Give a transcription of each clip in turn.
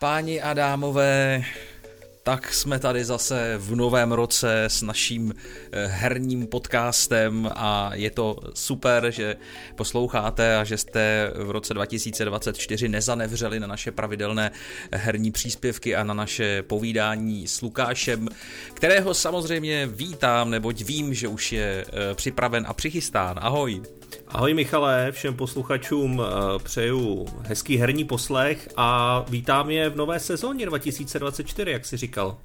Páni a dámové, tak jsme tady zase v novém roce s naším eh, herním podcastem a je to super, že posloucháte a že jste v roce 2024 nezanevřeli na naše pravidelné herní příspěvky a na naše povídání s Lukášem, kterého samozřejmě vítám, neboť vím, že už je eh, připraven a přichystán. Ahoj. Ahoj Michale, všem posluchačům eh, přeju hezký herní poslech a vítám je v nové sezóně 2024, jak si říkal.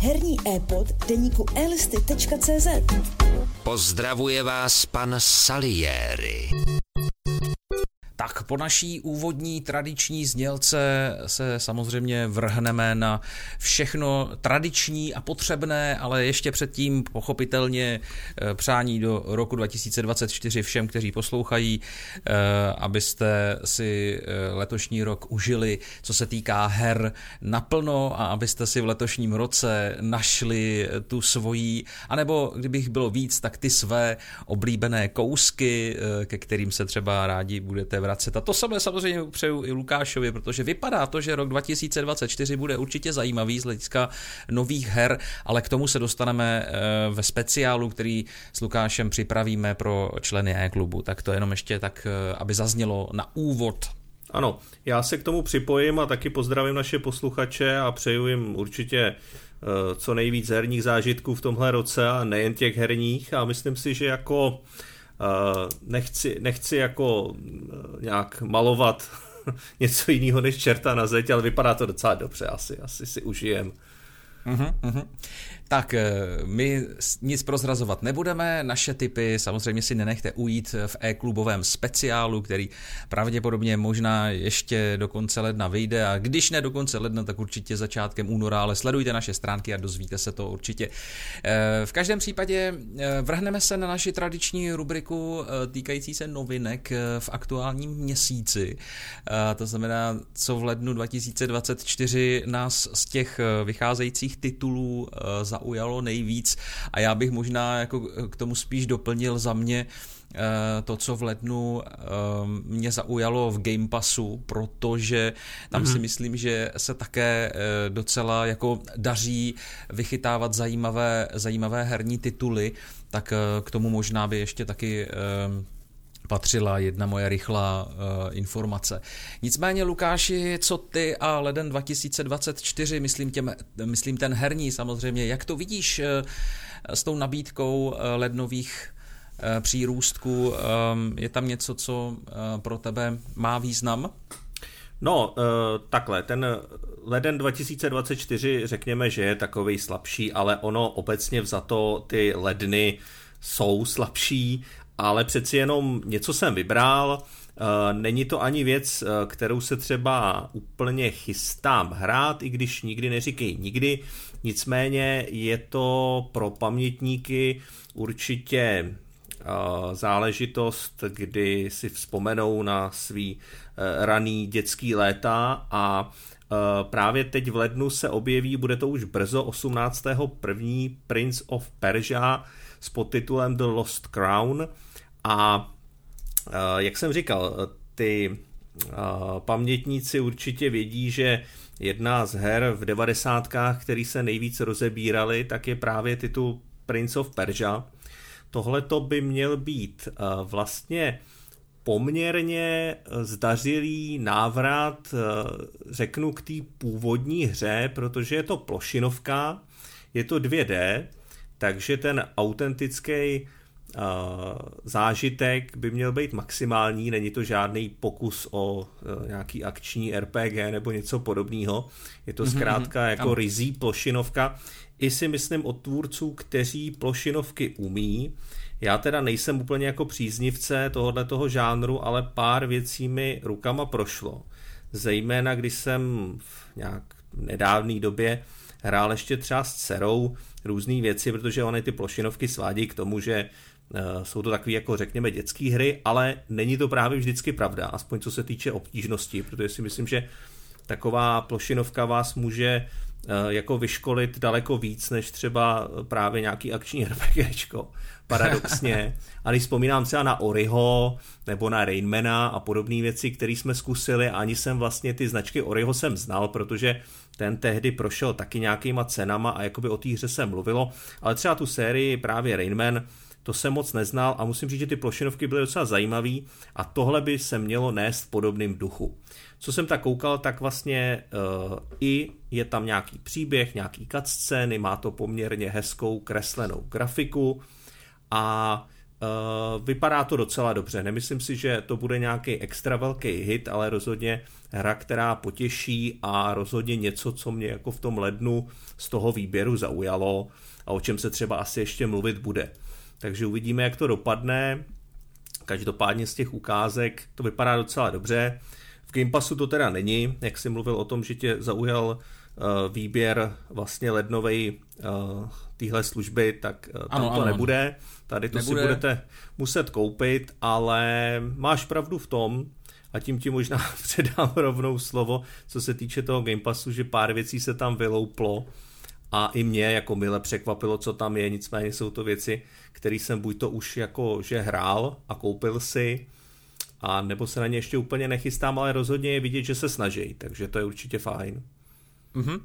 Herní e-pod deníku elisty.cz Pozdravuje vás pan Salieri. Tak po naší úvodní tradiční znělce se samozřejmě vrhneme na všechno tradiční a potřebné, ale ještě předtím pochopitelně eh, přání do roku 2024 všem, kteří poslouchají, eh, abyste si eh, letošní rok užili, co se týká her naplno a abyste si v letošním roce našli tu svojí, anebo kdybych bylo víc, tak ty své oblíbené kousky, ke kterým se třeba rádi budete vracet. A to samé samozřejmě přeju i Lukášovi, protože vypadá to, že rok 2024 bude určitě zajímavý z hlediska nových her, ale k tomu se dostaneme eh, ve speciálu, který s Lukášem připravíme pro členy e-klubu. Tak to jenom ještě tak, eh, aby zaznělo na úvod ano, já se k tomu připojím a taky pozdravím naše posluchače a přeju jim určitě eh, co nejvíc herních zážitků v tomhle roce a nejen těch herních a myslím si, že jako nechci, nechci jako nějak malovat něco jiného než čerta na zeď, ale vypadá to docela dobře, asi, asi si užijem. Uh-huh. Tak eh, my nic prozrazovat nebudeme, naše typy samozřejmě si nenechte ujít v e-klubovém speciálu, který pravděpodobně možná ještě do konce ledna vyjde a když ne do konce ledna, tak určitě začátkem února, ale sledujte naše stránky a dozvíte se to určitě. Eh, v každém případě eh, vrhneme se na naši tradiční rubriku týkající se novinek v aktuálním měsíci. To znamená, co v lednu 2024 nás z těch vycházejících titulů za zaujalo nejvíc a já bych možná jako k tomu spíš doplnil za mě eh, to, co v lednu eh, mě zaujalo v Game Passu, protože tam mm-hmm. si myslím, že se také eh, docela jako daří vychytávat zajímavé, zajímavé herní tituly, tak k tomu možná by ještě taky patřila jedna moje rychlá uh, informace. Nicméně, Lukáši, co ty a leden 2024, myslím, těm, myslím ten herní samozřejmě, jak to vidíš uh, s tou nabídkou uh, lednových uh, přírůstků? Um, je tam něco, co uh, pro tebe má význam? No, takhle, ten leden 2024 řekněme, že je takový slabší, ale ono obecně vzato ty ledny jsou slabší ale přeci jenom něco jsem vybral. Eh, není to ani věc, eh, kterou se třeba úplně chystám hrát, i když nikdy neříkej nikdy. Nicméně je to pro pamětníky určitě eh, záležitost, kdy si vzpomenou na svý raný dětský léta a právě teď v lednu se objeví, bude to už brzo, 18. Prince of Persia s podtitulem The Lost Crown, a jak jsem říkal, ty pamětníci určitě vědí, že jedna z her v devadesátkách, který se nejvíc rozebírali, tak je právě titul Prince of Persia. Tohle to by měl být vlastně poměrně zdařilý návrat, řeknu, k té původní hře, protože je to plošinovka, je to 2D, takže ten autentický zážitek by měl být maximální, není to žádný pokus o e, nějaký akční RPG nebo něco podobného. Je to mhm, zkrátka mm-hmm, jako rizí plošinovka. I si myslím od tvůrců, kteří plošinovky umí. Já teda nejsem úplně jako příznivce tohohle toho žánru, ale pár věcí mi rukama prošlo. Zejména když jsem v nějak nedávné době hrál ještě třeba s dcerou různé věci, protože ony ty plošinovky svádí k tomu, že Eh, jsou to takové, jako řekněme, dětské hry, ale není to právě vždycky pravda, aspoň co se týče obtížnosti, protože si myslím, že taková plošinovka vás může jako vyškolit daleko víc, než třeba právě nějaký akční RPGčko, paradoxně. A když vzpomínám třeba na Oriho nebo na Rainmana a podobné věci, které jsme zkusili, ani jsem vlastně ty značky Oriho jsem znal, protože ten tehdy prošel taky nějakýma cenama a jakoby o té hře se mluvilo, ale třeba tu sérii právě Rainman, to jsem moc neznal a musím říct, že ty plošinovky byly docela zajímavý a tohle by se mělo nést v podobným duchu. Co jsem tak koukal, tak vlastně uh, i je tam nějaký příběh, nějaký cutscény, má to poměrně hezkou kreslenou grafiku a Uh, vypadá to docela dobře. Nemyslím si, že to bude nějaký extra velký hit, ale rozhodně hra, která potěší a rozhodně něco, co mě jako v tom lednu z toho výběru zaujalo a o čem se třeba asi ještě mluvit bude. Takže uvidíme, jak to dopadne. Každopádně z těch ukázek to vypadá docela dobře. V Game Passu to teda není, jak jsi mluvil o tom, že tě zaujal uh, výběr vlastně lednovej uh, téhle služby, tak uh, tam ano, to ano, nebude. Ano Tady to Nebude. si budete muset koupit, ale máš pravdu v tom, a tím ti možná předám rovnou slovo, co se týče toho Game Passu, že pár věcí se tam vylouplo a i mě jako mile překvapilo, co tam je, nicméně jsou to věci, které jsem buď to už jako že hrál a koupil si, a nebo se na ně ještě úplně nechystám, ale rozhodně je vidět, že se snaží, takže to je určitě fajn. Mm-hmm.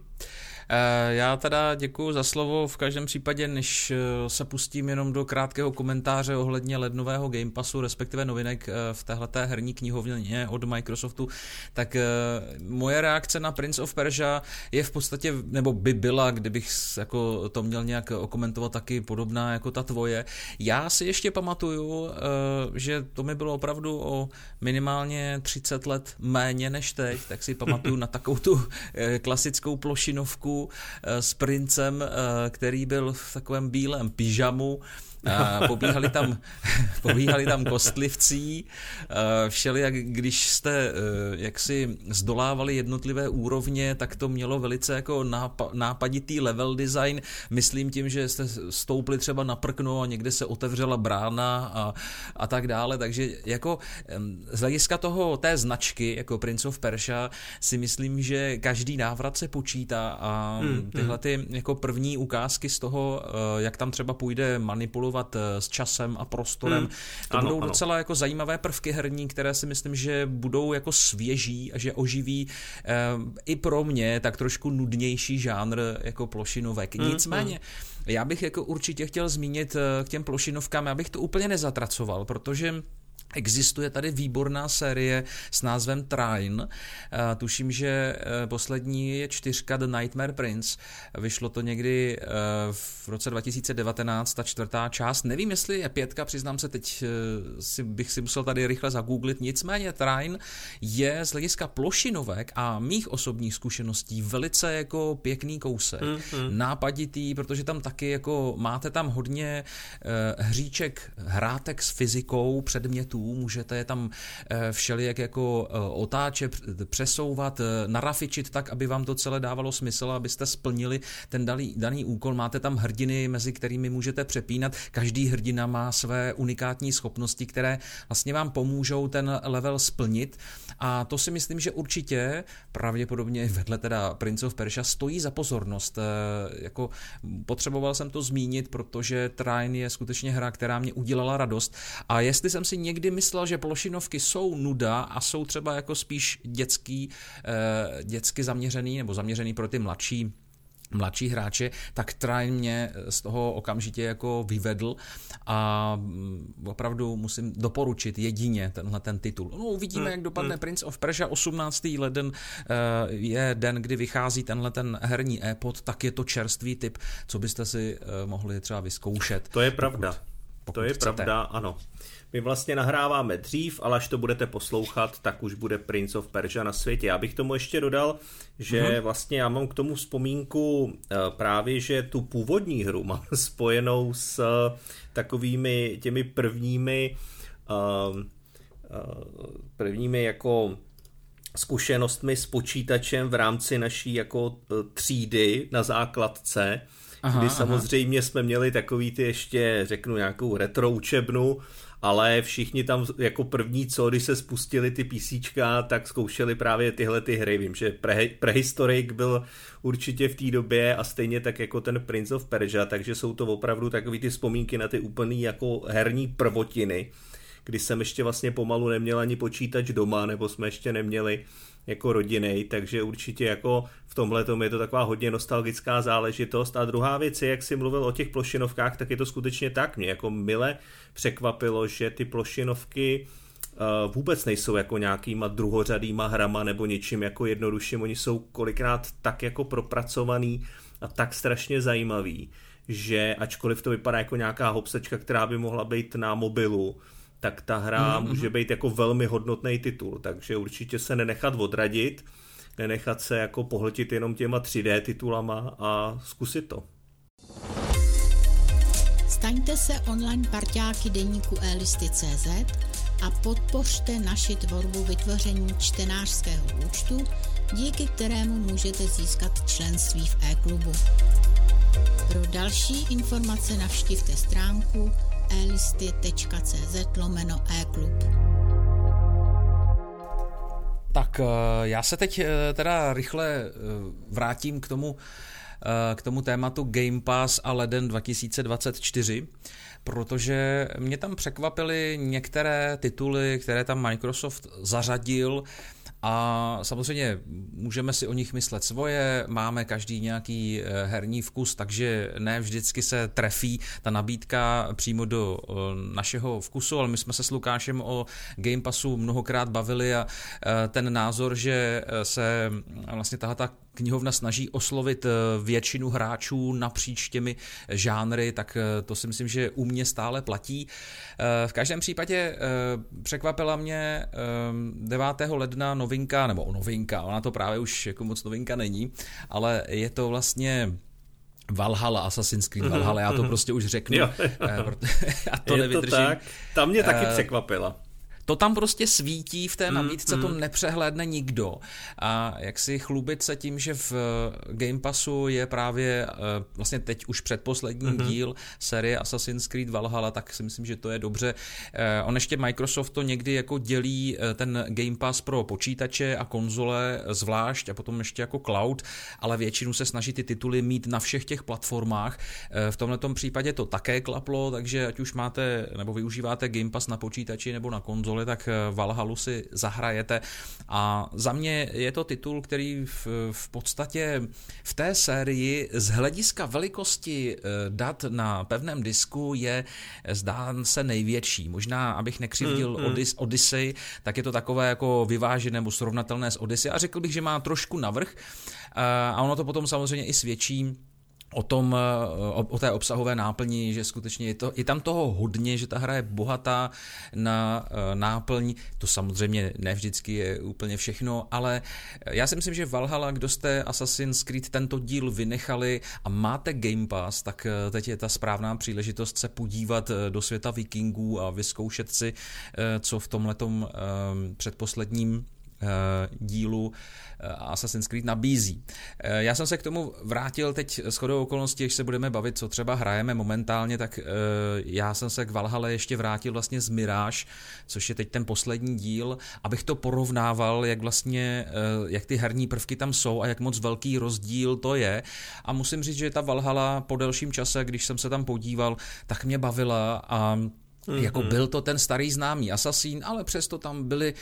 Eh, já teda děkuji za slovo v každém případě, než eh, se pustím jenom do krátkého komentáře ohledně lednového Game Passu, respektive novinek eh, v téhleté herní knihovně od Microsoftu, tak moje reakce na Prince of Persia je v podstatě, nebo by byla, kdybych jako to měl nějak okomentovat taky podobná jako ta tvoje. Já si ještě pamatuju, že to mi bylo opravdu o minimálně 30 let méně než teď, tak si pamatuju na takovou tu klasickou plošinovku s princem, eh, který byl v takovém bílém pyžamu pobíhali tam, pobíhali tam kostlivcí, všeli, jak když jste e, jaksi zdolávali jednotlivé úrovně, tak to mělo velice jako nápaditý level design, myslím tím, že jste stoupli třeba na prkno a někde se otevřela brána a, a tak dále, takže jako z hlediska toho, té značky, jako Prince of Persia, si myslím, že každý návrat se počítá a hmm, hmm. tyhle ty jako první ukázky z toho, e, jak tam třeba půjde manipulovat manipulovat eh, s časem a prostorem. Hmm. To ano, budou ano. docela jako zajímavé prvky herní, které si myslím, že budou jako svěží a že oživí eh, i pro mě tak trošku nudnější žánr jako plošinovek. Hmm. Nicméně, já bych jako určitě chtěl zmínit eh, k těm plošinovkám, já bych to úplně nezatracoval, protože Existuje tady výborná série s názvem Trine. Eh, tuším, že eh, poslední je čtyřka The Nightmare Prince. Vyšlo to někdy eh, v roce 2019, ta čtvrtá část. Nevím, jestli je pětka, přiznám se, teď si, bych si musel tady rychle zagooglit. Nicméně Trine je z hlediska plošinovek a mých osobních zkušeností velice jako pěkný kousek. Mm-hmm. Nápaditý, protože tam taky jako máte tam hodně hříček, hrátek s fyzikou, předmětů, můžete je tam eh, všelijak jako eh, otáčet, přesouvat, eh, narafičit tak, aby vám to celé dávalo smysl, abyste splnili ten daný, daný úkol. Máte tam hrdiny, mezi kterými můžete přepínat. Každý hrdina má své unikátní schopnosti, které vlastně vám pomůžou ten level splnit. A to si myslím, že určitě pravděpodobně vedle teda Prince of Persia stojí za pozornost. Jako potřeboval jsem to zmínit, protože Trine je skutečně hra, která mě udělala radost. A jestli jsem si někdy myslel, že plošinovky jsou nuda a jsou třeba jako spíš dětský, eh, dětsky zaměřený nebo zaměřený pro ty mladší mladší hráče, tak Trine mě z toho okamžitě jako vyvedl a mm, opravdu musím doporučit jedině tenhle ten titul. No uvidíme, jak dopadne Prince of Persia 18. leden eh, je den, kdy vychází tenhle ten herní e-pod, tak je to čerstvý typ, co byste si eh, mohli třeba vyzkoušet. To je pravda. Pokud, pokud to je chcete. pravda, ano. My vlastně nahráváme dřív, ale až to budete poslouchat, tak už bude Prince of Persia na světě. Já bych tomu ještě dodal, že mm-hmm. vlastně já mám k tomu vzpomínku eh, právě, že tu původní hru mám spojenou s eh, takovými těmi prvními eh, prvními jako zkušenostmi s počítačem v rámci naší jako třídy na základce, aha, kdy samozřejmě aha. jsme měli takový ty ještě, řeknu, nějakou retro učebnu, ale všichni tam jako první co, když se spustili ty PC, tak zkoušeli právě tyhle ty hry. Vím, že pre, Prehistoric byl určitě v té době a stejně tak jako ten Prince of Persia, takže jsou to opravdu takový ty vzpomínky na ty úplný jako herní prvotiny, kdy jsem ještě vlastně pomalu neměl ani počítač doma, nebo jsme ještě neměli jako rodiny, takže určitě jako v tomhle je to taková hodně nostalgická záležitost. A druhá věc je, jak jsi mluvil o těch plošinovkách, tak je to skutečně tak. Mě jako mile překvapilo, že ty plošinovky uh, vůbec nejsou jako nějakýma druhořadýma hrama nebo něčím jako jednodušším. Oni jsou kolikrát tak jako propracovaný a tak strašně zajímavý, že ačkoliv to vypadá jako nějaká hopsečka, která by mohla být na mobilu, tak ta hra mm-hmm. může být jako velmi hodnotný titul, takže určitě se nenechat odradit, nenechat se jako pohltit jenom těma 3D titulama a zkusit to. Staňte se online parťáky deníku elisty.cz a podpořte naši tvorbu vytvoření čtenářského účtu, díky kterému můžete získat členství v e-klubu. Pro další informace navštivte stránku elisty.cz lomeno e-klub. Tak eh, já se teď eh, teda rychle eh, vrátím k tomu, k tomu tématu Game Pass a leden 2024, protože mě tam překvapily některé tituly, které tam Microsoft zařadil, a samozřejmě můžeme si o nich myslet svoje, máme každý nějaký eh, herní vkus, takže ne vždycky se trefí ta nabídka přímo do eh, našeho vkusu, ale my jsme se s Lukášem o Game Passu mnohokrát bavili a eh, ten názor, že se vlastně tahle ta knihovna snaží oslovit většinu hráčů napříč těmi žánry, tak to si myslím, že u mě stále platí. V každém případě překvapila mě 9. ledna novinka, nebo novinka, ona to právě už jako moc novinka není, ale je to vlastně Valhalla, Assassin's Creed Valhalla, já to mhm. prostě už řeknu. Jo, jo. Eh, a to je nevydržím. To tak. Ta mě taky uh, překvapila to tam prostě svítí v té mm, nabídce, mm, mm. to nepřehlédne nikdo. A jak si chlubit se tím, že v eh, Game Passu je právě eh, vlastně teď už předposlední mm-hmm. díl série Assassin's Creed Valhalla, tak si myslím, že to je dobře. Eh, on ještě Microsoft to někdy jako dělí ten Game Pass pro počítače a konzole zvlášť a potom ještě jako cloud, ale většinu se snaží ty tituly mít na všech těch platformách. V tomto případě to také klaplo, takže ať už máte nebo využíváte Game Pass na počítači nebo na konzole, konzoli, tak eh, Valhalu si zahrajete. A za mě je to titul, který v, v podstatě v té sérii z hlediska velikosti eh, dat na pevném disku je eh, zdán se největší. Možná, abych nekřivdil mm, mm. Odys, Odyssey, tak je to takové jako vyvážené nebo srovnatelné s Odyssey a řekl bych, že má trošku navrh. A ono to potom samozřejmě i svědčí o tom, eh, o, o té obsahové náplni, že skutečně je, to, je tam toho hodně, že ta hra je bohatá na uh, náplň, to samozřejmě ne vždycky je úplně všechno, ale já si myslím, že Valhalla, kdo jste Assassin's Creed tento díl vynechali a máte Game Pass, tak teď je ta správná příležitost se podívat do světa vikingů a vyzkoušet si, co v tomhletom předposledním dílu Assassin's Creed nabízí. Eh, já jsem se k tomu vrátil teď s chodou okolností, když se budeme bavit, co třeba hrajeme momentálně, tak eh, já jsem se k Valhalle ještě vrátil vlastně z Mirage, což je teď ten poslední díl, abych to porovnával, jak vlastně, eh, jak ty herní prvky tam jsou a jak moc velký rozdíl to je. A musím říct, že ta Valhalla po delším čase, když jsem se tam podíval, tak mě bavila a Mm-hmm. Jako byl to ten starý známý Assassin, ale přesto tam byly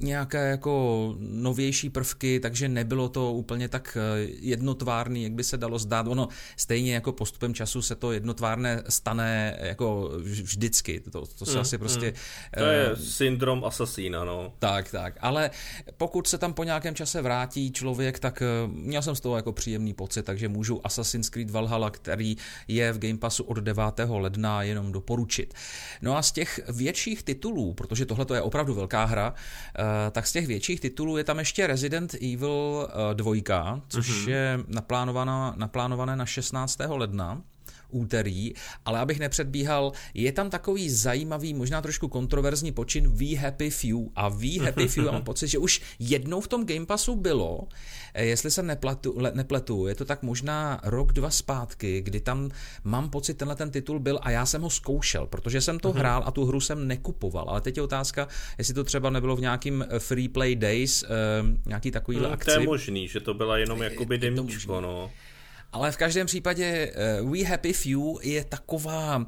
nějaké jako novější prvky, takže nebylo to úplně tak eh, jednotvárný, jak by se dalo zdát. Ono stejně jako postupem času se to jednotvárné stane jako vždycky. To, to se mm, asi prostě... Mm. To je uh, syndrom Assassina, no. Tak, tak. Ale pokud se tam po nějakém čase vrátí člověk, tak uh, měl jsem z toho jako příjemný pocit, takže můžu Assassin's Creed Valhalla, který je v Game Passu od 9. ledna, jenom doporučit. No a z těch větších titulů, protože tohle je opravdu velká hra, eh, tak z těch větších titulů je tam ještě Resident Evil 2, eh, což mm-hmm. je naplánované, naplánované na 16. ledna úterý, ale abych nepředbíhal, je tam takový zajímavý, možná trošku kontroverzní počin We Happy Few a We Happy Few, já mám pocit, že už jednou v tom Game Passu bylo, eh, jestli se nepletu, nepletu, je to tak možná rok, dva zpátky, kdy tam mám pocit, tenhle ten titul byl a já jsem ho zkoušel, protože jsem to hrál a tu hru jsem nekupoval, ale teď je otázka, jestli to třeba nebylo v nějakým Free Play Days, eh, nějaký takový hmm, akci. To je možný, že to byla jenom jakoby demíčko, no. Ale v každém případě uh, We Happy Few je taková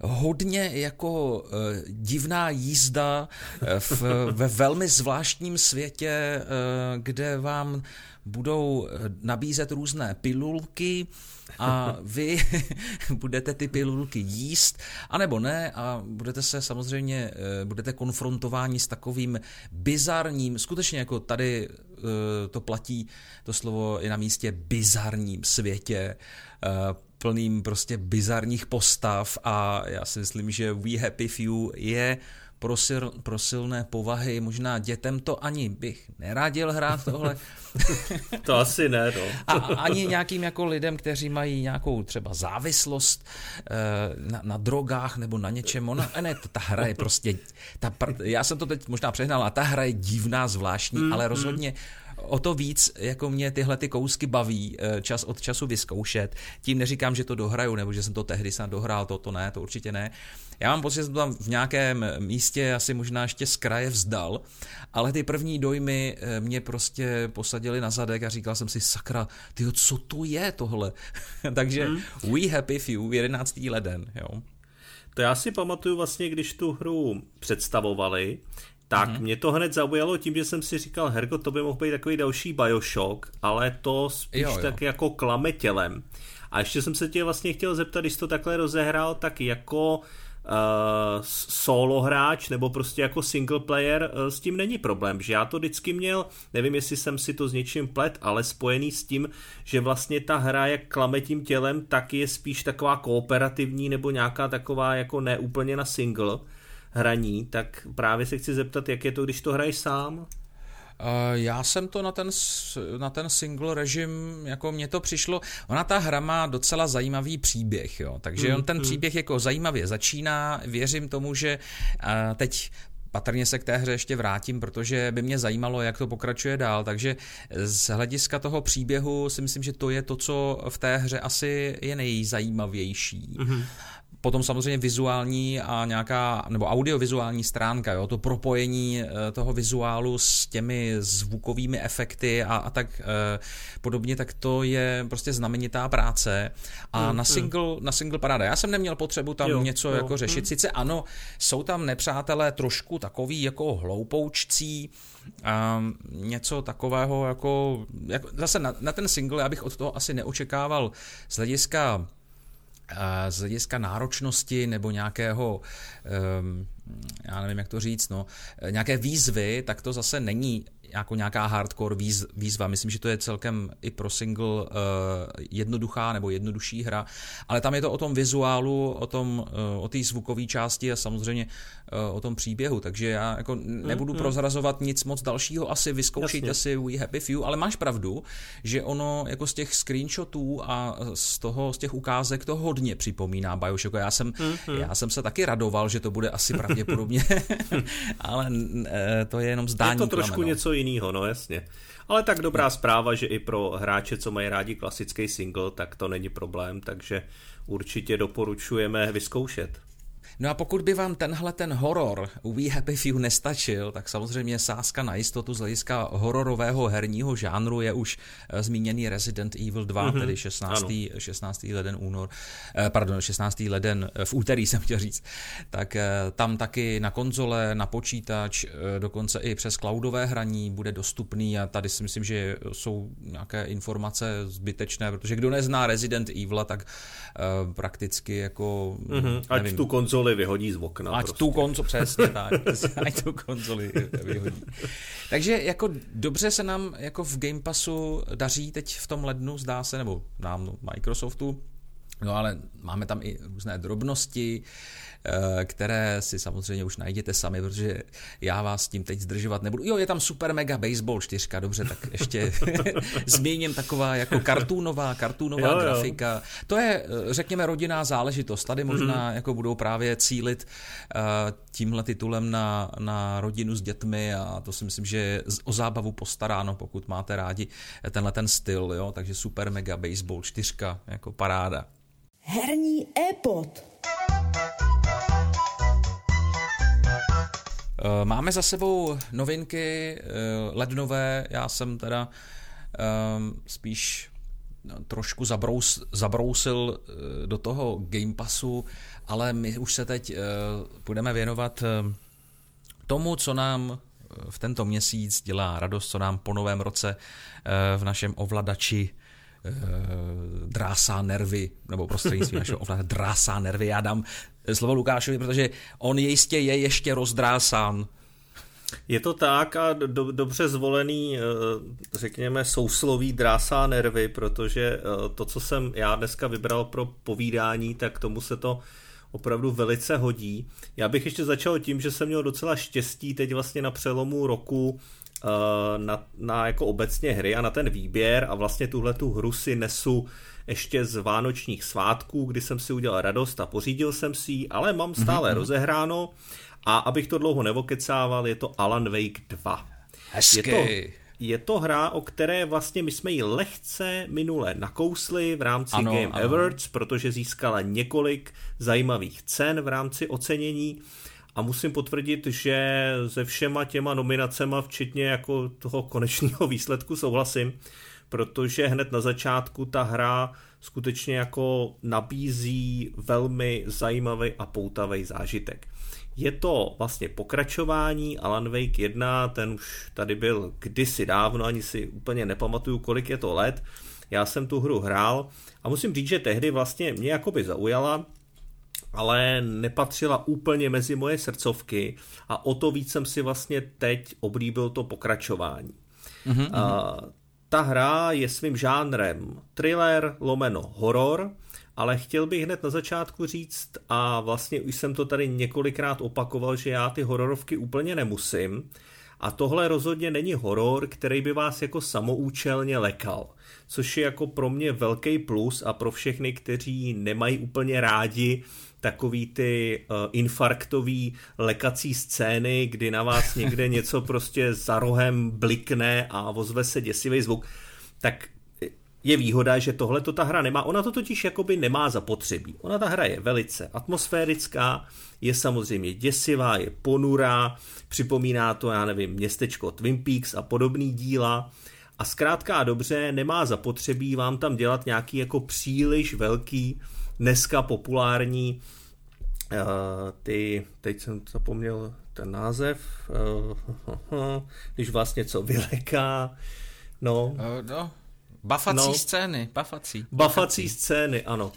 hodně jako uh, divná jízda uh, v, ve velmi zvláštním světě, kde vám budou nabízet různé pilulky, a vy budete ty pilulky jíst, anebo ne a budete se samozřejmě, eh, budete konfrontováni s takovým bizarním, skutečně jako tady eh, to platí, to slovo je na místě bizarním světě, eh, plným prostě bizarních postav a já si myslím, že We Happy Few je pro, sil, pro silné povahy, možná dětem to ani bych neradil hrát tohle. to asi ne, no. A ani nějakým jako lidem, kteří mají nějakou třeba závislost eh, na, na drogách nebo na něčem. Ona, ne, ta hra je prostě, ta, já jsem to teď možná přehnal, a ta hra je divná, zvláštní, mm, ale mm. rozhodně mm o to víc jako mě tyhle ty kousky baví eh, čas od času vyzkoušet. Tím neříkám, že to dohraju, nebo že jsem to tehdy snad dohrál, to, to ne, to určitě ne. Já mám pocit, že jsem tam v nějakém místě asi možná ještě z kraje vzdal, ale ty první dojmy eh, mě prostě posadili na zadek a říkal jsem si, sakra, tyjo, co to je tohle? Takže hmm. We Happy Few, 11. leden, jo. To já si pamatuju vlastně, když tu hru představovali, tak mm-hmm. mě to hned zaujalo tím, že jsem si říkal, Herko, to by mohl být takový další Bioshock, ale to spíš jo, jo. tak jako klame tělem. A ještě jsem se tě vlastně chtěl zeptat, když to takhle rozehrál, tak jako uh, solo hráč nebo prostě jako single player uh, s tím není problém, že já to vždycky měl, nevím jestli jsem si to s něčím plet, ale spojený s tím, že vlastně ta hra jak klame tím tělem, tak je spíš taková kooperativní nebo nějaká taková jako neúplně na single hraní, tak právě se chci zeptat, jak je to, když to hraješ sám? Já jsem to na ten, na ten single režim, jako mně to přišlo, ona ta hra má docela zajímavý příběh, jo, takže mm, on ten mm. příběh jako zajímavě začíná, věřím tomu, že teď patrně se k té hře ještě vrátím, protože by mě zajímalo, jak to pokračuje dál, takže z hlediska toho příběhu si myslím, že to je to, co v té hře asi je nejzajímavější. Mm-hmm. Potom samozřejmě vizuální a nějaká, nebo audiovizuální stránka, jo, to propojení eh, toho vizuálu s těmi zvukovými efekty a, a tak e, podobně, tak to je prostě znamenitá práce. A mm, na, single, mm. na single paráda. Já jsem neměl potřebu tam jo, něco jo, jako řešit. Mm. Sice ano, jsou tam nepřátelé trošku takový jako hloupoučcí, a něco takového jako, jako zase na, na ten single já bych od toho asi neočekával z hlediska z hlediska náročnosti nebo nějakého, ehm, já nevím, jak to říct, no, nějaké výzvy, tak to zase není jako nějaká hardcore výz, výzva. Myslím, že to je celkem i pro single uh, jednoduchá nebo jednodušší hra, ale tam je to o tom vizuálu, o tom, uh, o té zvukové části a samozřejmě uh, o tom příběhu, takže já jako nebudu mm, prozrazovat nic moc dalšího, asi vyzkoušejte Jasně. si We Happy Few, ale máš pravdu, že ono jako z těch screenshotů a z toho, z těch ukázek to hodně připomíná Bioshock. Já jsem, mm, já jsem se taky radoval, že to bude asi pravděpodobně, ale to je jenom zdání. Je to trošku plameno. něco jiného, no jasně. Ale tak dobrá zpráva, že i pro hráče, co mají rádi klasický single, tak to není problém, takže určitě doporučujeme vyzkoušet. No a pokud by vám tenhle ten horor We Happy Few nestačil, tak samozřejmě sázka na jistotu z hlediska hororového herního žánru je už eh, zmíněný Resident Evil 2, mm-hmm. tedy 16. 16. leden únor, eh, pardon, 16. leden eh, v úterý jsem chtěl říct. Tak tam taky na konzole, na počítač, dokonce i přes cloudové hraní bude dostupný a tady si myslím, že jsou nějaké informace zbytečné, protože kdo nezná Resident Evil, tak prakticky jako mm-hmm. Ať nevím, tu konzoli konzoli vyhodí z okna. Ať prostě. tu konzoli, přesně tak, ať tu konzoli vyhodí. Takže jako dobře se nám jako v Game Passu daří teď v tom lednu, zdá se, nebo nám Microsoftu, No ale máme tam i různé drobnosti, eh, které si samozřejmě už najděte sami, protože já vás tím teď zdržovat nebudu. Jo, je tam Super Mega Baseball 4, dobře, tak ještě zmíním taková jako kartúnová, kartúnová jo, grafika. Jo. To je, eh, řekněme, rodinná záležitost. Tady možná mm-hmm. jako budou právě cílit uh, tímhle titulem na, na rodinu s dětmi a to si myslím, že je o zábavu postaráno, pokud máte rádi tenhle ten styl, jo, takže Super Mega Baseball 4, jako paráda. Herní e-pod. Eh, máme za sebou novinky eh, lednové, já jsem teda um, spíš no, trošku zabrous, zabrousil do toho Game Passu, ale my už se teď budeme věnovat tomu, co nám v tento měsíc dělá radost, co nám po novém roce v našem ovladači Eh, drásá nervy, nebo prostřednictvím našeho ovlada drásá nervy. Já dám slovo Lukášovi, protože on jistě je ještě rozdrásán. Je to tak a do, dobře zvolený, eh, řekněme, sousloví drásá nervy, protože eh, to, co jsem já dneska vybral pro povídání, tak tomu se to opravdu velice hodí. Já bych ještě začal tím, že jsem měl docela štěstí teď vlastně na přelomu roku Eh, na, na jako obecně hry a na ten výběr a vlastně tuhle tu hru si nesu ještě z vánočních svátků, kdy jsem si udělal radost a pořídil jsem si ji, ale mám mhm, stále mm-hmm. rozehráno a abych to dlouho nevokecával, je to Alan Wake 2. Hezky. Je to, je to hra, o které vlastně my jsme ji lehce minule nakousli v rámci ano, Game ano. Awards, protože získala několik zajímavých cen v rámci ocenění a musím potvrdit, že se všema těma nominacema, včetně jako toho konečného výsledku souhlasím, protože hned na začátku ta hra skutečně jako nabízí velmi zajímavý a poutavý zážitek. Je to vlastně pokračování Alan Wake 1, ten už tady byl kdysi dávno, ani si úplně nepamatuju, kolik je to let. Já jsem tu hru hrál a musím říct, že tehdy vlastně mě jakoby zaujala, ale nepatřila úplně mezi moje srdcovky a o to víc jsem si vlastně teď oblíbil to pokračování. Mm-hmm. Uh, ta hra je svým žánrem thriller lomeno horor, ale chtěl bych hned na začátku říct, a vlastně už jsem to tady několikrát opakoval, že já ty hororovky úplně nemusím, a tohle rozhodně není horor, který by vás jako samoučelně lekal, což je jako pro mě velký plus a pro všechny, kteří nemají úplně rádi takový ty uh, infarktový lekací scény, kdy na vás někde něco prostě za rohem blikne a vozve se děsivý zvuk, tak je výhoda, že tohle to ta hra nemá. Ona to totiž jakoby nemá zapotřebí. Ona ta hra je velice atmosférická, je samozřejmě děsivá, je ponurá, připomíná to, já nevím, městečko Twin Peaks a podobný díla. A zkrátka a dobře nemá zapotřebí vám tam dělat nějaký jako příliš velký dneska populární uh, ty, teď jsem zapomněl ten název, uh, když vás něco vyleká, no. Uh, no, bafací no, scény, bafací. Bafací scény, ano.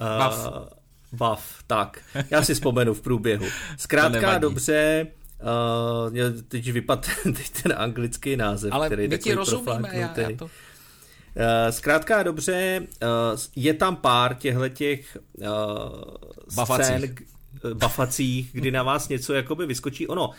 Uh, Buff. Buff, tak. Já si vzpomenu v průběhu. Zkrátka dobře, uh, teď vypadá ten anglický název, Ale který my ti rozumíme, já, já to... Eh, zkrátka dobře, eh, je tam pár těchto těch uh, scén, bafacích, kdy na vás něco jakoby vyskočí. Ono,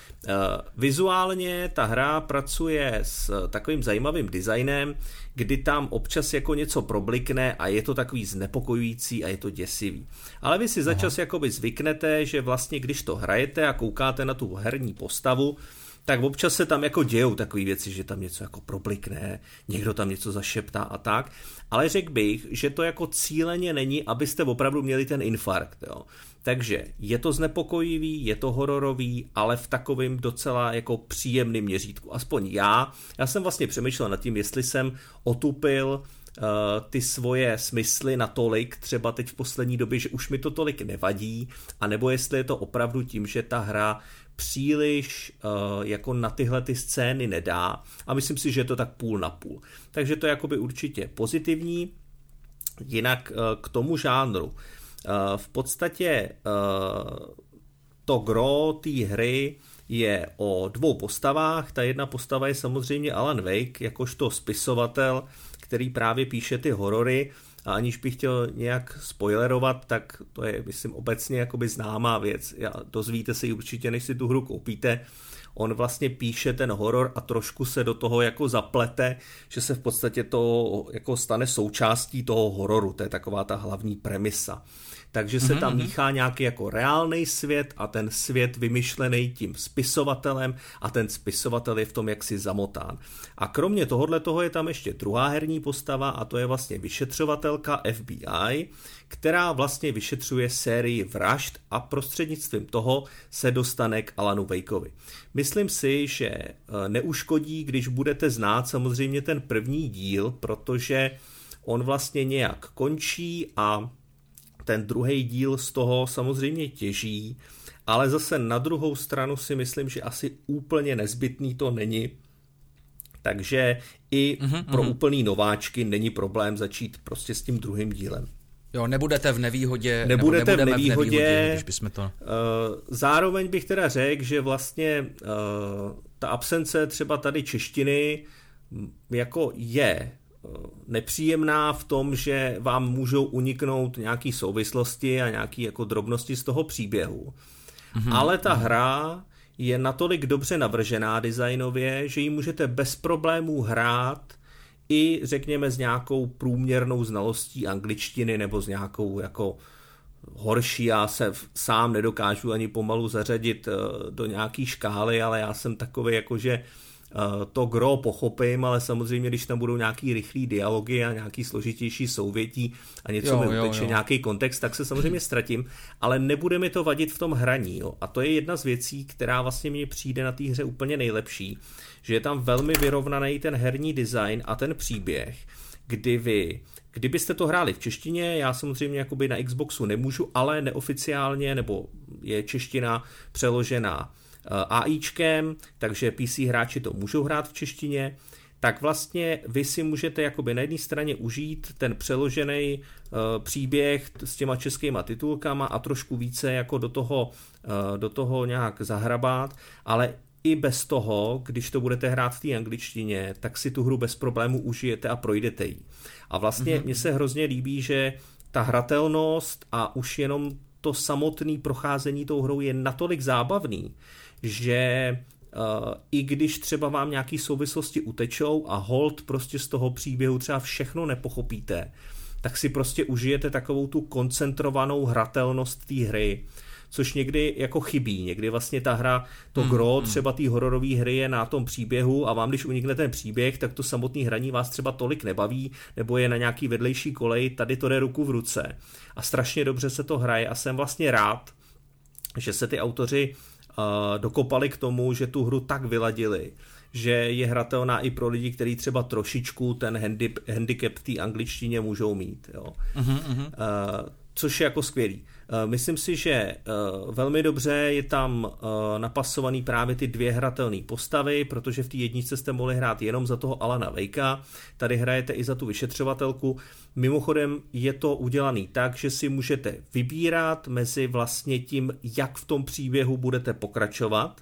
vizuálně ta hra pracuje s takovým zajímavým designem, kdy tam občas jako něco problikne a je to takový znepokojující a je to děsivý. Ale vy si začas jakoby zvyknete, že vlastně když to hrajete a koukáte na tu herní postavu, tak občas se tam jako dějou takové věci, že tam něco jako problikne, někdo tam něco zašeptá a tak, ale řekl bych, že to jako cíleně není, abyste opravdu měli ten infarkt, jo. Takže je to znepokojivý, je to hororový, ale v takovém docela jako příjemným měřítku. Aspoň já. Já jsem vlastně přemýšlel nad tím, jestli jsem otupil uh, ty svoje smysly natolik, třeba teď v poslední době, že už mi to tolik nevadí, anebo jestli je to opravdu tím, že ta hra příliš uh, jako na tyhle ty scény nedá a myslím si, že je to tak půl na půl. Takže to je jakoby určitě pozitivní. Jinak uh, k tomu žánru. Uh, v podstatě to gro té hry je o dvou postavách. Ta jedna postava je samozřejmě Alan Wake, jakožto spisovatel, který právě píše ty horory a aniž bych chtěl nějak spoilerovat, tak to je, myslím, obecně jakoby známá věc. Já, dozvíte si určitě, než si tu hru koupíte, on vlastně píše ten horor a trošku se do toho jako zaplete, že se v podstatě to jako stane součástí toho hororu, to je taková ta hlavní premisa takže se tam mhm, míchá nějaký jako reálný svět a ten svět vymyšlený tím spisovatelem a ten spisovatel je v tom jaksi zamotán. A kromě tohohle toho je tam ještě druhá herní postava a to je vlastně vyšetřovatelka FBI, která vlastně vyšetřuje sérii vražd a prostřednictvím toho se dostane k Alanu Wakeovi. Myslím si, že eh, neuškodí, když budete znát samozřejmě ten první díl, protože on vlastně nějak končí a ten druhý díl z toho samozřejmě těží, ale zase na druhou stranu si myslím, že asi úplně nezbytný to není. Takže i mm-hmm, pro mm-hmm. úplný nováčky není problém začít prostě s tím druhým dílem. Jo, nebudete v nevýhodě. Nebudete v nevýhodě, v nevýhodě když bychom to... Uh, zároveň bych teda řekl, že vlastně uh, ta absence třeba tady češtiny jako je nepříjemná v tom, že vám můžou uniknout nějaký souvislosti a nějaký jako drobnosti z toho příběhu. Mm-hmm. Ale ta hra je natolik dobře navržená designově, že ji můžete bez problémů hrát i řekněme s nějakou průměrnou znalostí angličtiny nebo s nějakou jako horší, já se sám nedokážu ani pomalu zařadit eh, do nějaký škály, ale já jsem takový jako, že Eh, to gro pochopím, ale samozřejmě, když tam budou nějaký rychlý dialogy a nějaký složitější souvětí a něco jo, mi uteče, nějaký kontext, tak se samozřejmě ztratím, ale nebude mi to vadit v tom hraní. Jo. A to je jedna z věcí, která vlastně mně přijde na té hře úplně nejlepší, že je tam velmi vyrovnaný ten herní design a ten příběh, kdy vy Kdybyste to hráli v češtině, já samozřejmě jakoby na Xboxu nemůžu, ale neoficiálně, nebo je čeština přeložená Eh, AIčkem, takže PC hráči to můžou hrát v češtině, tak vlastně vy si můžete jakoby na jedné straně užít ten přeložený uh, příběh s těma českýma titulkama a trošku více jako do toho, uh, do toho nějak zahrabat, ale i bez toho, když to budete hrát v té angličtině, tak si tu hru bez problému užijete a projdete ji. A vlastně mm-hmm. mně se hrozně líbí, že ta hratelnost a už jenom to samotné procházení tou hrou je natolik zábavný, že Uh, i když třeba vám nějaký souvislosti utečou a hold prostě z toho příběhu třeba všechno nepochopíte, tak si prostě užijete takovou tu koncentrovanou hratelnost té hry, což někdy jako chybí. Někdy vlastně ta hra, to hmm, gro hmm. třeba té hororové hry je na tom příběhu a vám, když unikne ten příběh, tak to samotné hraní vás třeba tolik nebaví, nebo je na nějaký vedlejší kolej, tady to jde ruku v ruce. A strašně dobře se to hraje a jsem vlastně rád, že se ty autoři dokopali k tomu, že tu hru tak vyladili, že je hratelná i pro lidi, kteří třeba trošičku ten handicap v té angličtině můžou mít. Jo. Uh-huh, uh-huh. Uh, což je jako skvělý. Eh, myslím si, že eh, velmi dobře je tam eh, napasovaný právě ty dvě hratelné postavy, protože v té jedničce jste mohli hrát jenom za toho Alana Vejka, tady hrajete i za tu vyšetřovatelku. Mimochodem je to udělaný tak, že si můžete vybírat mezi vlastně tím, jak v tom příběhu budete pokračovat,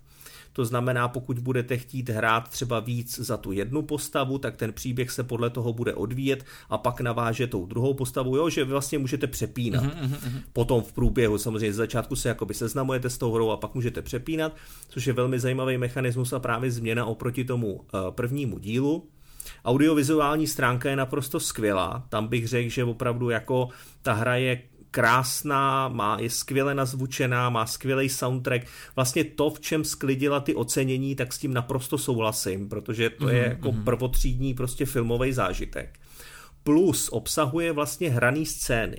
to znamená, pokud budete chtít hrát třeba víc za tu jednu postavu, tak ten příběh se podle toho bude odvíjet a pak naváže tou druhou postavu, jo, že vy vlastně můžete přepínat. Mm-hmm. Potom v průběhu, samozřejmě z začátku se jakoby seznamujete s tou hrou a pak můžete přepínat, což je velmi zajímavý mechanismus a právě změna oproti tomu uh, prvnímu dílu. Audiovizuální stránka je naprosto skvělá, tam bych řekl, že opravdu jako ta hra je krásná, má, je skvěle nazvučená, má skvělý soundtrack. Vlastně to, v čem sklidila ty ocenění, tak s tím naprosto souhlasím, protože to je mm-hmm. jako mhm. prvotřídní prostě filmový zážitek. Plus obsahuje vlastně hraný scény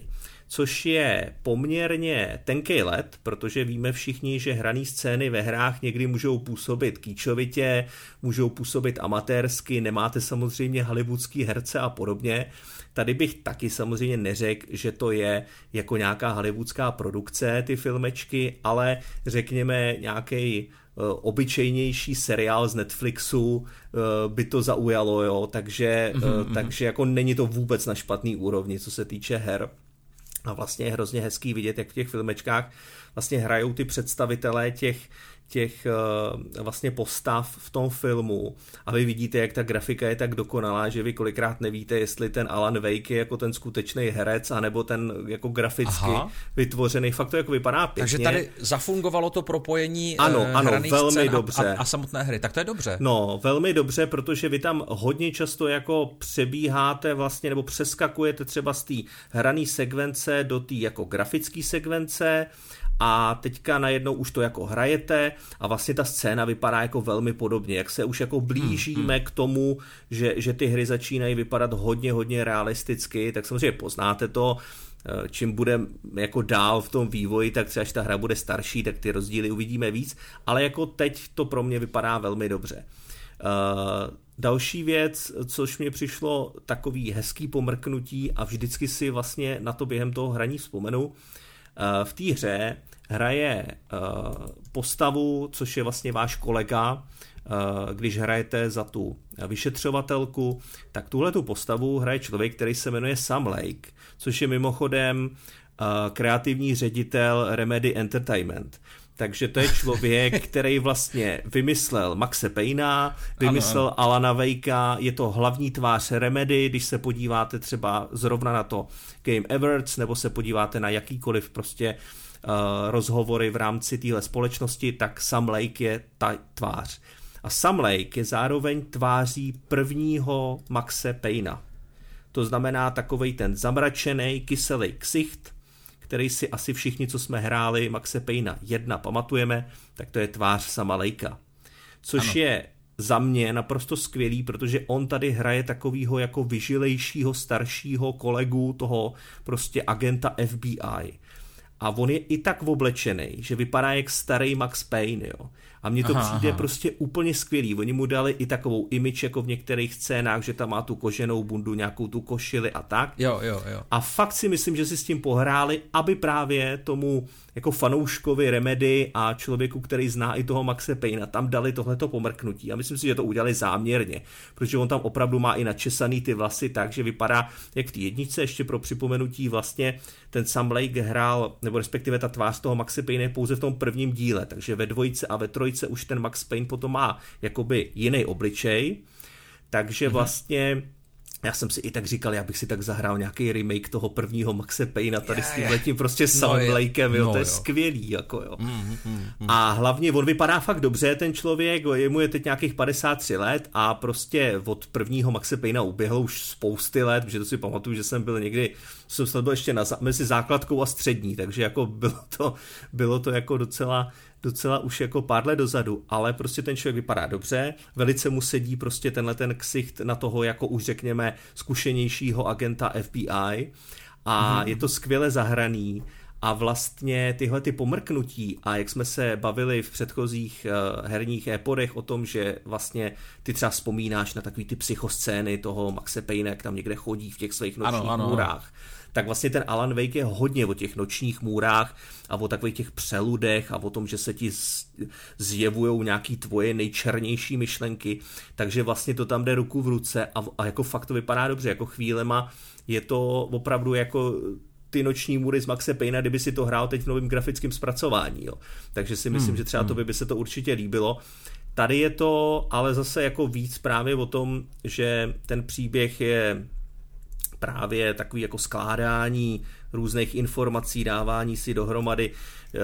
což je poměrně tenký let, protože víme všichni, že hrané scény ve hrách někdy můžou působit kýčovitě, můžou působit amatérsky, nemáte samozřejmě hollywoodský herce a podobně, Tady bych taky samozřejmě neřekl, že to je jako nějaká hollywoodská produkce, ty filmečky, ale řekněme nějaký uh, obyčejnější seriál z Netflixu uh, by to zaujalo, jo, takže, mm-hmm. takže jako není to vůbec na špatný úrovni, co se týče her. A vlastně je hrozně hezký vidět, jak v těch filmečkách vlastně hrajou ty představitelé těch těch uh, vlastně postav v tom filmu a vy vidíte, jak ta grafika je tak dokonalá, že vy kolikrát nevíte, jestli ten Alan Wake je jako ten skutečný herec, anebo ten jako graficky Aha. vytvořený. Fakt to jako vypadá pěkně. Takže tady zafungovalo to propojení ano, uh, ano, velmi dobře. A, a, a samotné hry, tak to je dobře. No, velmi dobře, protože vy tam hodně často jako přebíháte vlastně, nebo přeskakujete třeba z té hrané sekvence do té jako grafické sekvence, a teďka najednou už to jako hrajete a vlastně ta scéna vypadá jako velmi podobně, jak se už jako blížíme hmm, hmm. k tomu, že, že ty hry začínají vypadat hodně, hodně realisticky, tak samozřejmě poznáte to, eh, čím bude jako dál v tom vývoji, tak třeba až ta hra bude starší, tak ty rozdíly uvidíme víc, ale jako teď to pro mě vypadá velmi dobře. Uh, další věc, což mě přišlo takový hezký pomrknutí a vždycky si vlastně na to během toho hraní vzpomenu, uh, v té hře hraje eh, postavu, což je vlastně váš kolega, eh, když hrajete za tu vyšetřovatelku, tak tuhle tu postavu hraje člověk, který se jmenuje Sam Lake, což je mimochodem eh, kreativní ředitel Remedy Entertainment. Takže to je člověk, který vlastně vymyslel Maxe Payna, vymyslel ano, ano. Alana Vejka, je to hlavní tvář Remedy, když se podíváte třeba zrovna na to Game Awards, nebo se podíváte na jakýkoliv prostě uh, rozhovory v rámci téhle společnosti, tak Sam Lake je ta tvář. A Sam Lake je zároveň tváří prvního Maxe Payna. To znamená takovej ten zamračený, kyselý ksicht, který si asi všichni, co jsme hráli Maxe Payna 1 pamatujeme, tak to je tvář sama Lejka. Což ano. je za mě naprosto skvělý, protože on tady hraje takovýho jako vyžilejšího staršího kolegu toho prostě agenta FBI. A on je i tak oblečený, že vypadá jak starý Max Payne, jo. A mně to aha, přijde aha. prostě úplně skvělý. Oni mu dali i takovou image jako v některých scénách, že tam má tu koženou bundu, nějakou tu košili a tak. Jo, jo, jo. A fakt si myslím, že si s tím pohráli, aby právě tomu jako fanouškovi Remedy a člověku, který zná i toho Maxe Payna, tam dali tohleto pomrknutí. A myslím si, že to udělali záměrně, protože on tam opravdu má i načesaný ty vlasy tak, že vypadá jak v té jedničce, ještě pro připomenutí vlastně ten Sam Lake hrál, nebo respektive ta tvář toho Maxe Payne je pouze v tom prvním díle, takže ve dvojce a ve trojce už ten Max Payne potom má jakoby jiný obličej, takže mhm. vlastně já jsem si i tak říkal, já bych si tak zahrál nějaký remake toho prvního Maxe Payna tady yeah, s tím letím prostě s no, Blakem, jo, no, to je jo. skvělý, jako jo. Mm, mm, mm. A hlavně on vypadá fakt dobře, ten člověk, jemu je teď nějakých 53 let a prostě od prvního Maxe Payna uběhlo už spousty let, protože to si pamatuju, že jsem byl někdy, jsem snad byl ještě na, mezi základkou a střední, takže jako bylo to, bylo to jako docela docela už jako pár let dozadu, ale prostě ten člověk vypadá dobře, velice mu sedí prostě tenhle ten ksicht na toho jako už řekněme zkušenějšího agenta FBI a hmm. je to skvěle zahraný a vlastně tyhle ty pomrknutí a jak jsme se bavili v předchozích uh, herních epodech o tom, že vlastně ty třeba vzpomínáš na takový ty psychoscény toho Maxe Payne, jak tam někde chodí v těch svých nočních ano, ano. můrách tak vlastně ten Alan Wake je hodně o těch nočních můrách a o takových těch přeludech a o tom, že se ti zjevují nějaký tvoje nejčernější myšlenky, takže vlastně to tam jde ruku v ruce a, a jako fakt to vypadá dobře, jako chvílema je to opravdu jako ty noční můry z Maxe Payna, kdyby si to hrál teď v novém grafickém zpracování. Jo. Takže si myslím, hmm, že třeba hmm. to by se to určitě líbilo. Tady je to ale zase jako víc právě o tom, že ten příběh je právě takový jako skládání různých informací, dávání si dohromady eh,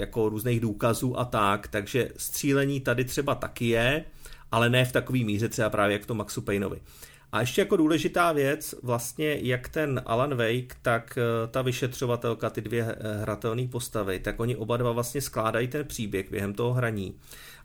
jako různých důkazů a tak, takže střílení tady třeba taky je, ale ne v takový míře třeba právě jak to Maxu Payneovi. A ještě jako důležitá věc, vlastně jak ten Alan Wake, tak eh, ta vyšetřovatelka, ty dvě eh, hratelné postavy, tak oni oba dva vlastně skládají ten příběh během toho hraní.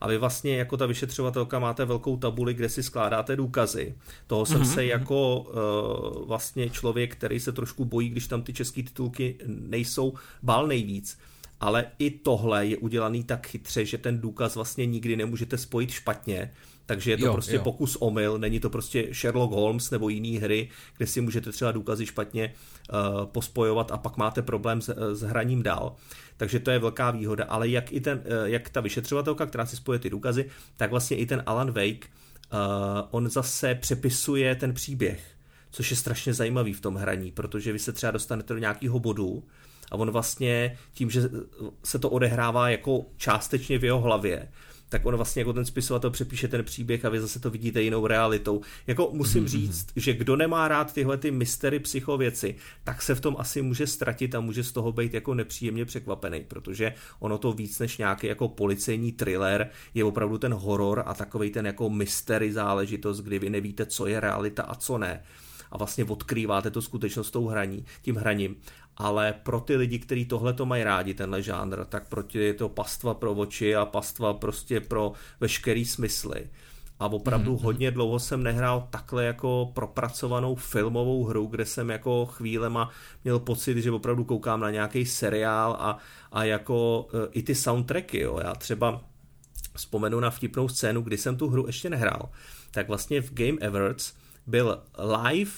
A vy vlastně jako ta vyšetřovatelka máte velkou tabuli, kde si skládáte důkazy. Toho jsem mm-hmm. se mhm. jako uh, vlastně člověk, který se trošku bojí, když tam ty české titulky nejsou, bál nejvíc ale i tohle je udělaný tak chytře, že ten důkaz vlastně nikdy nemůžete spojit špatně, takže je to jo, prostě jo. pokus omyl, není to prostě Sherlock Holmes nebo jiný hry, kde si můžete třeba důkazy špatně uh, pospojovat a pak máte problém s, s hraním dál. Takže to je velká výhoda, ale jak, i ten, uh, jak ta vyšetřovatelka, která si spoje ty důkazy, tak vlastně i ten Alan Wake, uh, on zase přepisuje ten příběh, což je strašně zajímavý v tom hraní, protože vy se třeba dostanete do nějakého bodu a on vlastně tím, že se to odehrává jako částečně v jeho hlavě, tak on vlastně jako ten spisovatel přepíše ten příběh a vy zase to vidíte jinou realitou. Jako musím mm-hmm. říct, že kdo nemá rád tyhle ty mystery psychověci, tak se v tom asi může ztratit a může z toho být jako nepříjemně překvapený, protože ono to víc než nějaký jako policejní thriller je opravdu ten horor a takový ten jako mystery záležitost, kdy vy nevíte, co je realita a co ne a vlastně odkrýváte to skutečnost tou hraní, tím hraním ale pro ty lidi, kteří tohle to mají rádi, tenhle žánr, tak proti je to pastva pro oči a pastva prostě pro veškerý smysly. A opravdu mm-hmm. hodně dlouho jsem nehrál takhle jako propracovanou filmovou hru, kde jsem jako chvílema měl pocit, že opravdu koukám na nějaký seriál a, a jako e, i ty soundtracky, jo. Já třeba vzpomenu na vtipnou scénu, kdy jsem tu hru ještě nehrál. Tak vlastně v Game Awards byl live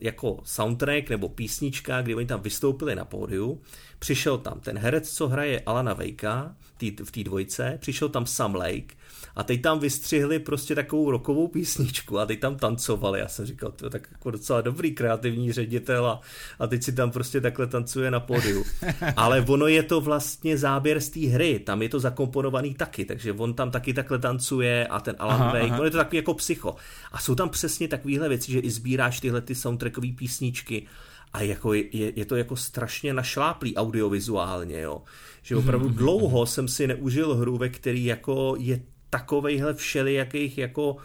jako soundtrack nebo písnička, kdy oni tam vystoupili na pódiu. Přišel tam ten herec, co hraje Alana Vejka v té dvojce, přišel tam Sam Lake a teď tam vystřihli prostě takovou rokovou písničku a teď tam tancovali. Já jsem říkal, to je tak jako docela dobrý kreativní ředitel a, a teď si tam prostě takhle tancuje na pódiu. Ale ono je to vlastně záběr z té hry, tam je to zakomponovaný taky, takže on tam taky takhle tancuje a ten Alan aha, Wake, aha. on je to takový jako psycho. A jsou tam přesně takovéhle věci, že i sbíráš tyhle ty soundtrackové písničky a jako je, je to jako strašně našláplý audiovizuálně, jo. Že opravdu dlouho jsem si neužil hru, ve který jako je takovejhle všelijakých jako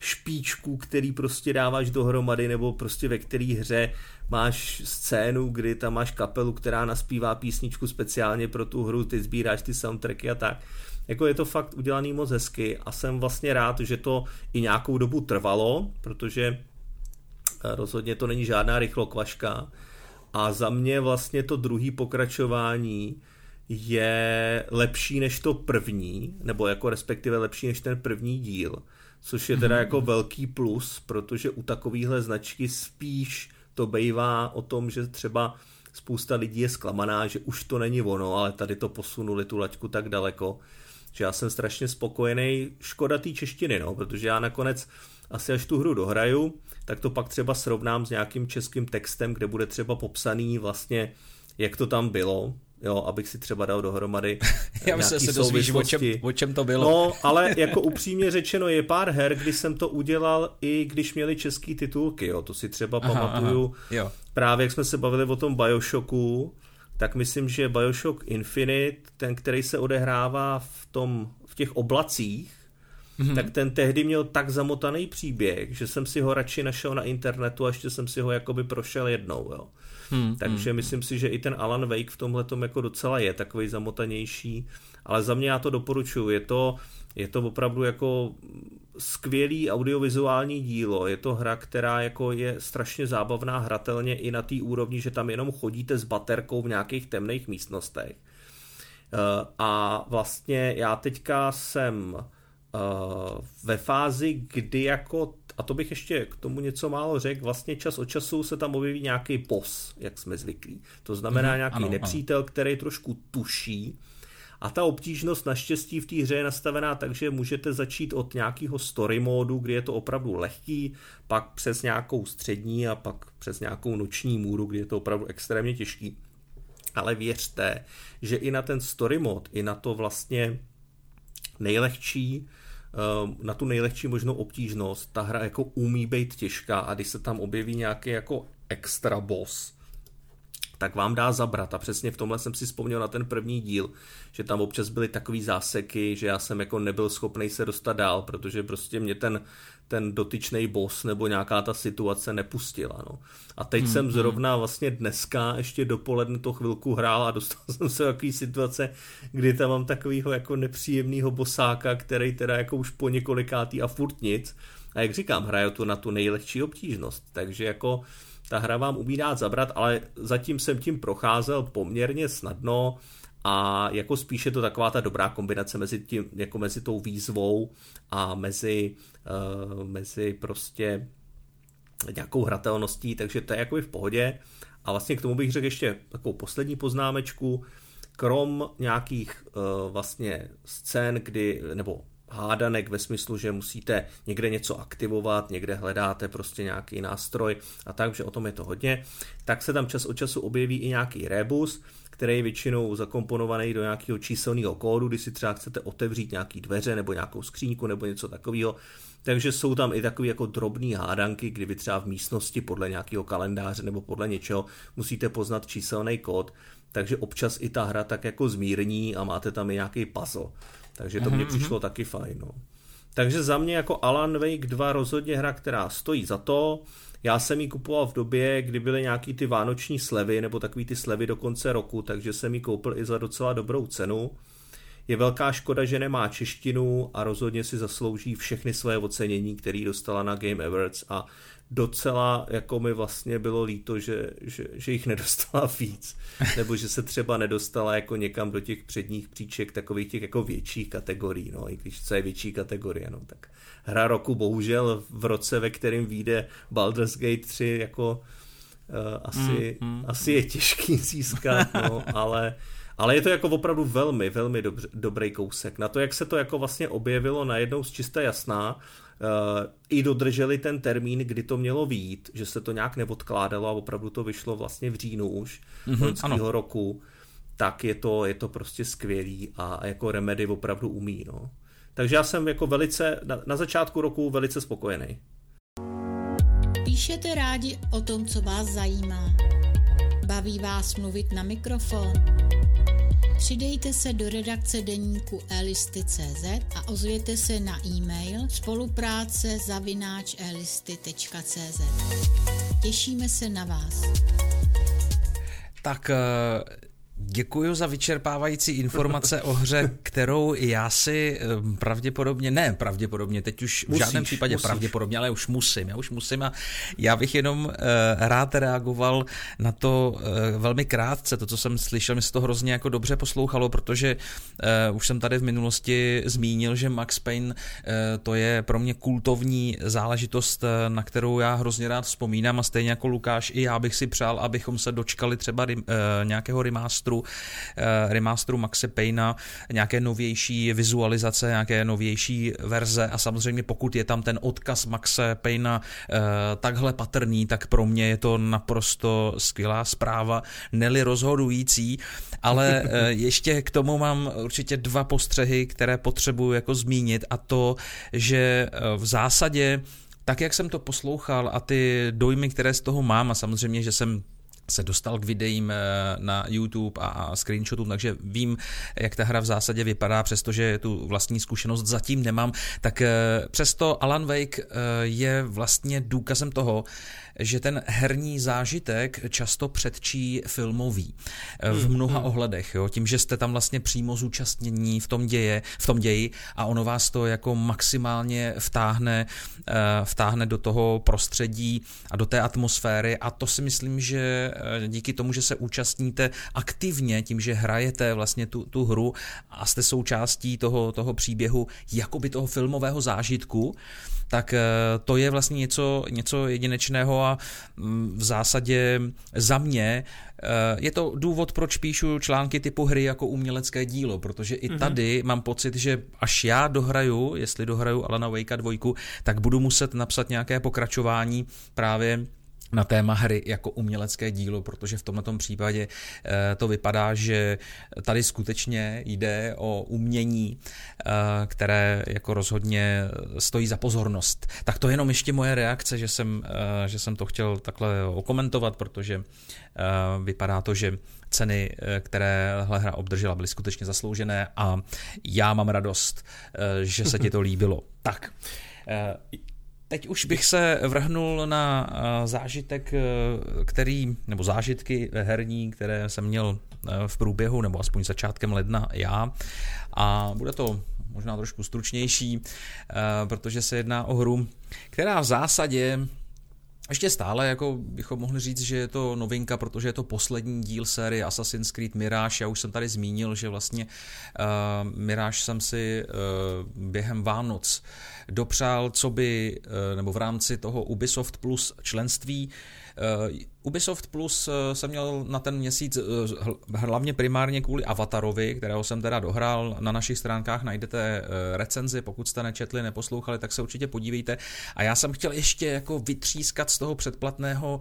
špičků, který prostě dáváš dohromady, nebo prostě ve který hře máš scénu, kdy tam máš kapelu, která naspívá písničku speciálně pro tu hru, ty sbíráš ty soundtracky a tak. Jako je to fakt udělaný moc hezky a jsem vlastně rád, že to i nějakou dobu trvalo, protože rozhodně to není žádná rychlokvaška. A za mě vlastně to druhý pokračování je lepší než to první, nebo jako respektive lepší než ten první díl, což je teda mhm. jako velký plus, protože u takovýchhle značky spíš to bejvá o tom, že třeba spousta lidí je zklamaná, že už to není ono, ale tady to posunuli tu laťku tak daleko, že já jsem strašně spokojený. Škoda té češtiny, no, protože já nakonec asi až tu hru dohraju, tak to pak třeba srovnám s nějakým českým textem, kde bude třeba popsaný vlastně, jak to tam bylo, jo, abych si třeba dal dohromady Já myslím, se dozvíš, o čem, o čem to bylo. No, ale jako upřímně řečeno, je pár her, kdy jsem to udělal, i když měli český titulky, jo, to si třeba aha, pamatuju. Aha, jo. Právě jak jsme se bavili o tom Bioshocku, tak myslím, že Bioshock Infinite, ten, který se odehrává v, tom, v těch oblacích, mm-hmm. tak ten tehdy měl tak zamotaný příběh, že jsem si ho radši našel na internetu a ještě jsem si ho jakoby prošel jednou, jo. Hmm, Takže hmm. myslím si, že i ten Alan Wake v tomhle jako docela je takový zamotanější, ale za mě já to doporučuji. Je to, je to opravdu jako skvělý audiovizuální dílo. Je to hra, která jako je strašně zábavná hratelně i na té úrovni, že tam jenom chodíte s baterkou v nějakých temných místnostech. Eh, a vlastně já teďka jsem ve fázi, kdy jako a to bych ještě k tomu něco málo řekl, vlastně čas od času se tam objeví nějaký pos, jak jsme zvyklí. To znamená mm, nějaký ano, nepřítel, ano. který trošku tuší, a ta obtížnost naštěstí v té hře je nastavená tak, že můžete začít od nějakého story módu, kdy je to opravdu lehký, pak přes nějakou střední a pak přes nějakou noční můru, kdy je to opravdu extrémně těžký. Ale věřte, že i na ten story mod, i na to vlastně nejlehčí, na tu nejlehčí možnou obtížnost ta hra jako umí být těžká a když se tam objeví nějaký jako extra boss, tak vám dá zabrat. A přesně v tomhle jsem si vzpomněl na ten první díl, že tam občas byly takové záseky, že já jsem jako nebyl schopný se dostat dál, protože prostě mě ten, ten dotyčný boss nebo nějaká ta situace nepustila. No. A teď hmm, jsem hmm. zrovna vlastně dneska ještě dopoledne to chvilku hrál a dostal jsem se do takové situace, kdy tam mám takového jako nepříjemného bosáka, který teda jako už po několikátý a furt nic. A jak říkám, hraju tu na tu nejlehčí obtížnost. Takže jako ta hra vám umí dát zabrat, ale zatím jsem tím procházel poměrně snadno a jako spíše to taková ta dobrá kombinace mezi, tím, jako mezi tou výzvou a mezi, uh, mezi prostě nějakou hratelností, takže to je jako v pohodě. A vlastně k tomu bych řekl ještě takovou poslední poznámečku, krom nějakých uh, vlastně scén, kdy, nebo hádanek ve smyslu, že musíte někde něco aktivovat, někde hledáte prostě nějaký nástroj a tak, že o tom je to hodně, tak se tam čas od času objeví i nějaký rebus, který je většinou zakomponovaný do nějakého číselného kódu, kdy si třeba chcete otevřít nějaký dveře nebo nějakou skříňku nebo něco takového. Takže jsou tam i takové jako drobné hádanky, kdy vy třeba v místnosti podle nějakého kalendáře nebo podle něčeho musíte poznat číselný kód. Takže občas i ta hra tak jako zmírní a máte tam i nějaký puzzle. Takže to mně mhm, přišlo mhm. taky fajn. No. Takže za mě jako Alan Wake 2 rozhodně hra, která stojí za to. Já jsem ji kupoval v době, kdy byly nějaký ty vánoční slevy, nebo takový ty slevy do konce roku, takže jsem ji koupil i za docela dobrou cenu. Je velká škoda, že nemá češtinu a rozhodně si zaslouží všechny své ocenění, které dostala na Game Awards a docela jako mi vlastně bylo líto, že, že, že jich nedostala víc, nebo že se třeba nedostala jako někam do těch předních příček takových těch jako větších kategorií, no, i když co je větší kategorie, no, tak hra roku bohužel v roce, ve kterém vyjde Baldur's Gate 3 jako uh, asi, mm, mm. asi je těžký získat, no, ale ale je to jako opravdu velmi, velmi dobře, dobrý kousek. Na to, jak se to jako vlastně objevilo najednou z čisté jasná, uh, i dodrželi ten termín, kdy to mělo výjít, že se to nějak neodkládalo a opravdu to vyšlo vlastně v říjnu už mm-hmm, roku, tak je to, je to prostě skvělý a jako Remedy opravdu umí. No. Takže já jsem jako velice, na, na začátku roku velice spokojený. Píšete rádi o tom, co vás zajímá. Baví vás mluvit na mikrofon? Přidejte se do redakce deníku elisty.cz a ozvěte se na e-mail spolupráce elisty.cz. Těšíme se na vás. Tak eh, Děkuji za vyčerpávající informace o hře, kterou já si eh, pravděpodobně, ne pravděpodobně, teď už v musíš, žádném případě musíš. pravděpodobně, ale už musím, já už musím a já bych jenom uh, rád reagoval na to uh, velmi krátce, to, co jsem slyšel, mi se to hrozně jako dobře poslouchalo, protože uh, už jsem tady v minulosti zmínil, že Max Payne to je pro mě kultovní záležitost, na kterou já hrozně rád vzpomínám a stejně jako Lukáš, i já bych si přál, abychom se dočkali třeba nějakého remasteru remasteru, eh, remasteru Maxe Payna, nějaké novější vizualizace, nějaké novější verze. A samozřejmě pokud je tam ten odkaz Maxe Payna eh, takhle patrný, tak pro mě je to naprosto skvělá zpráva, neli rozhodující, ale eh, ještě k tomu mám určitě dva postřehy, které potřebuji jako zmínit a to, že v zásadě tak, jak jsem to poslouchal a ty dojmy, které z toho mám a samozřejmě, že jsem se dostal k videím eh, na YouTube a screenshotům, takže vím, jak ta hra v zásadě vypadá, přestože tu vlastní zkušenost zatím nemám, tak eh, přesto Alan Wake eh, je vlastně důkazem toho, že ten herní zážitek často předčí filmový v hmm, mnoha hmm. ohledech, jo? tím, že jste tam vlastně přímo zúčastnění v tom, děje, v tom ději a ono vás to jako maximálně vtáhne, vtáhne do toho prostředí a do té atmosféry a to si myslím, že Eh, díky tomu, že se účastníte aktivně tím, že hrajete vlastně tu, tu hru a jste součástí toho, toho příběhu, jakoby toho filmového zážitku, tak eh, to je vlastně něco, něco jedinečného a mm, v zásadě za mě eh, je to důvod, proč píšu články typu hry jako umělecké dílo, protože i mhm. tady mm-hmm. mám pocit, že až já dohraju, jestli dohraju Alana Wakea dvojku, tak budu muset napsat nějaké pokračování právě na téma hry jako umělecké dílo, protože v tomto případě eh, to vypadá, že tady skutečně jde o umění, eh, které jako rozhodně stojí za pozornost. Tak to je jenom ještě moje reakce, že jsem, eh, že jsem to chtěl takhle okomentovat, protože vypadá to, že ceny, které hra hra obdržela, byly skutečně zasloužené a já mám radost, že se ti to líbilo. Tak, Teď už bych se vrhnul na eh, zážitek, eh, který, nebo zážitky herní, které jsem měl eh, v průběhu, nebo aspoň začátkem ledna já. A bude to možná trošku stručnější, protože se jedná o hru, která v zásadě ještě stále jako bychom mohli říct, že je to novinka, protože je to poslední díl série Assassin's Creed Mirage. Já už jsem tady zmínil, že vlastně uh, Mirage jsem si uh, během Vánoc dopřál, co by, uh, nebo v rámci toho Ubisoft Plus členství uh, Ubisoft Plus eh, jsem měl na ten měsíc eh, hlavně primárně kvůli Avatarovi, kterého jsem teda dohrál. Na našich stránkách najdete eh, recenzi, pokud jste nečetli, neposlouchali, tak se určitě podívejte. A já jsem chtěl ještě jako vytřískat z toho předplatného,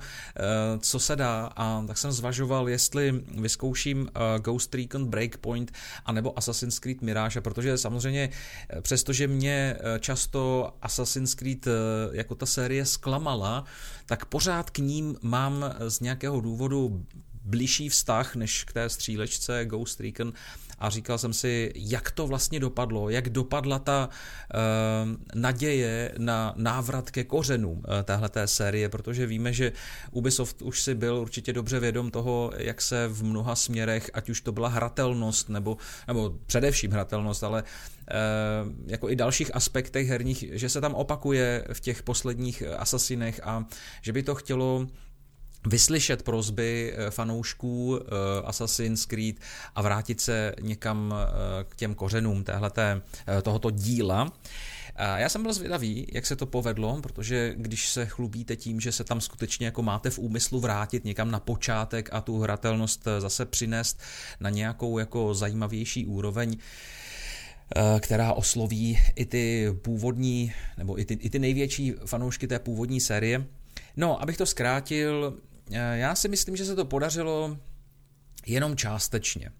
co se dá, a tak jsem zvažoval, jestli vyzkouším Ghost Recon Breakpoint anebo Assassin's Creed Mirage, protože samozřejmě přestože mě často Assassin's Creed jako ta série zklamala, tak pořád k ním mám z nějakého důvodu blížší vztah než k té střílečce Ghost Recon a říkal jsem si, jak to vlastně dopadlo, jak dopadla ta uh, naděje na návrat ke kořenům uh, téhleté série, protože víme, že Ubisoft už si byl určitě dobře vědom toho, jak se v mnoha směrech, ať už to byla hratelnost, nebo, nebo především hratelnost, ale uh, jako i dalších aspektech herních, že se tam opakuje v těch posledních asasinech a že by to chtělo vyslyšet prozby eh, fanoušků eh, Assassin's Creed a vrátit se někam eh, k těm kořenům téhleté, tohoto díla. Já jsem byl zvědavý, jak se to povedlo, protože když se chlubíte tím, že se tam skutečně jako máte v úmyslu vrátit někam na počátek a tu hratelnost zase přinést na nějakou jako zajímavější úroveň, která osloví i ty původní, nebo i ty, i ty největší fanoušky té původní série. No, abych to zkrátil, já si myslím, že se to podařilo jenom částečně.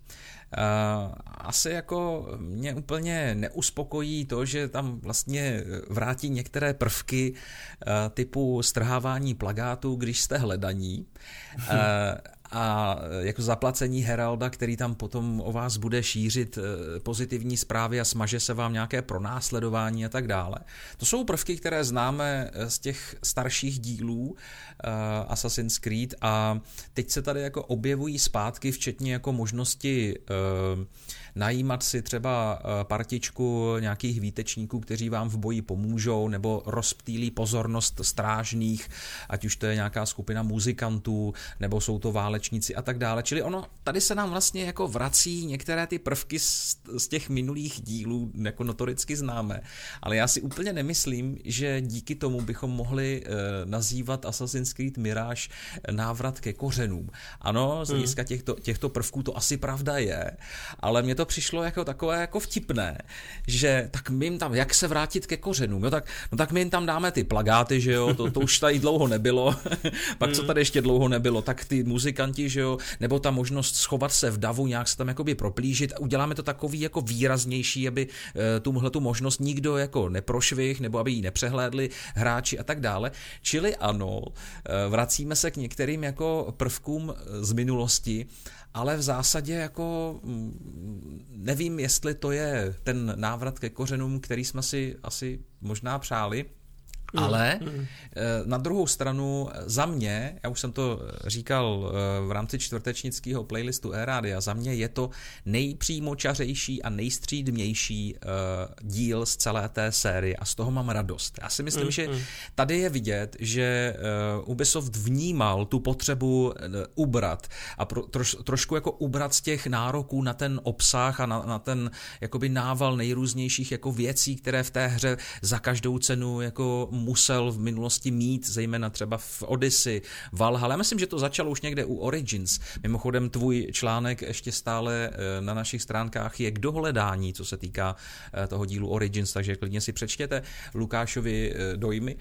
Eh, asi jako mě úplně neuspokojí to, že tam vlastně vrátí některé prvky eh, typu strhávání plagátů, když jste hledaní a jako zaplacení Heralda, který tam potom o vás bude šířit eh, pozitivní zprávy a smaže se vám nějaké pronásledování a tak dále. To jsou prvky, které známe eh, z těch starších dílů uh, Assassin's Creed a teď se tady jako objevují zpátky, včetně jako možnosti uh, najímat si třeba eh, partičku nějakých výtečníků, kteří vám v boji pomůžou, nebo rozptýlí pozornost strážných, ať už to je nějaká skupina muzikantů, nebo jsou to válečníci a tak dále. Čili ono, tady se nám vlastně jako vrací některé ty prvky z, z těch minulých dílů, jako notoricky známe, ale já si úplně nemyslím, že díky tomu bychom mohli uh, nazývat Assassin's Creed Mirage návrat ke kořenům. Ano, z hlediska hmm. těchto, těchto prvků to asi pravda je, ale mě to přišlo jako takové jako vtipné, že tak my jim tam, jak se vrátit ke kořenům, jo, tak, no tak my jim tam dáme ty plagáty, že jo, to, to už tady dlouho nebylo, pak co hmm. tady ještě dlouho nebylo, tak ty muzikanti, že jo, nebo ta možnost schovat se v davu, nějak se tam jakoby proplížit, uděláme to takový jako výraznější, aby e, tuhle tu možnost nikdo jako neprošvih, nebo aby ji nepřehlédli hráči a tak dále. Čili ano, e, vracíme se k některým jako prvkům z minulosti, ale v zásadě jako mm, nevím, jestli to je ten návrat ke kořenům, který jsme si asi možná přáli, Ale mm. na druhou stranu za mě, já už jsem to říkal eh, v rámci čtvrtečnického playlistu e za mě je to nejpřímočařejší a nejstřídmější eh, díl z celé té série a z toho mám radost. Já si myslím, mm, že mm. tady je vidět, že Ubisoft vnímal tu potřebu ubrat a pro, troš, trošku jako ubrat z těch nároků na ten obsah a na, na ten jakoby nával nejrůznějších jako věcí, které v té hře za každou cenu jako musel v minulosti mít, zejména třeba v Odyssey, Valhalla. Já myslím, že to začalo už někde u Origins. Mimochodem tvůj článek ještě stále eh, na našich stránkách je k dohledání, co se týká eh, toho dílu Origins, takže klidně si přečtěte Lukášovi eh, dojmy.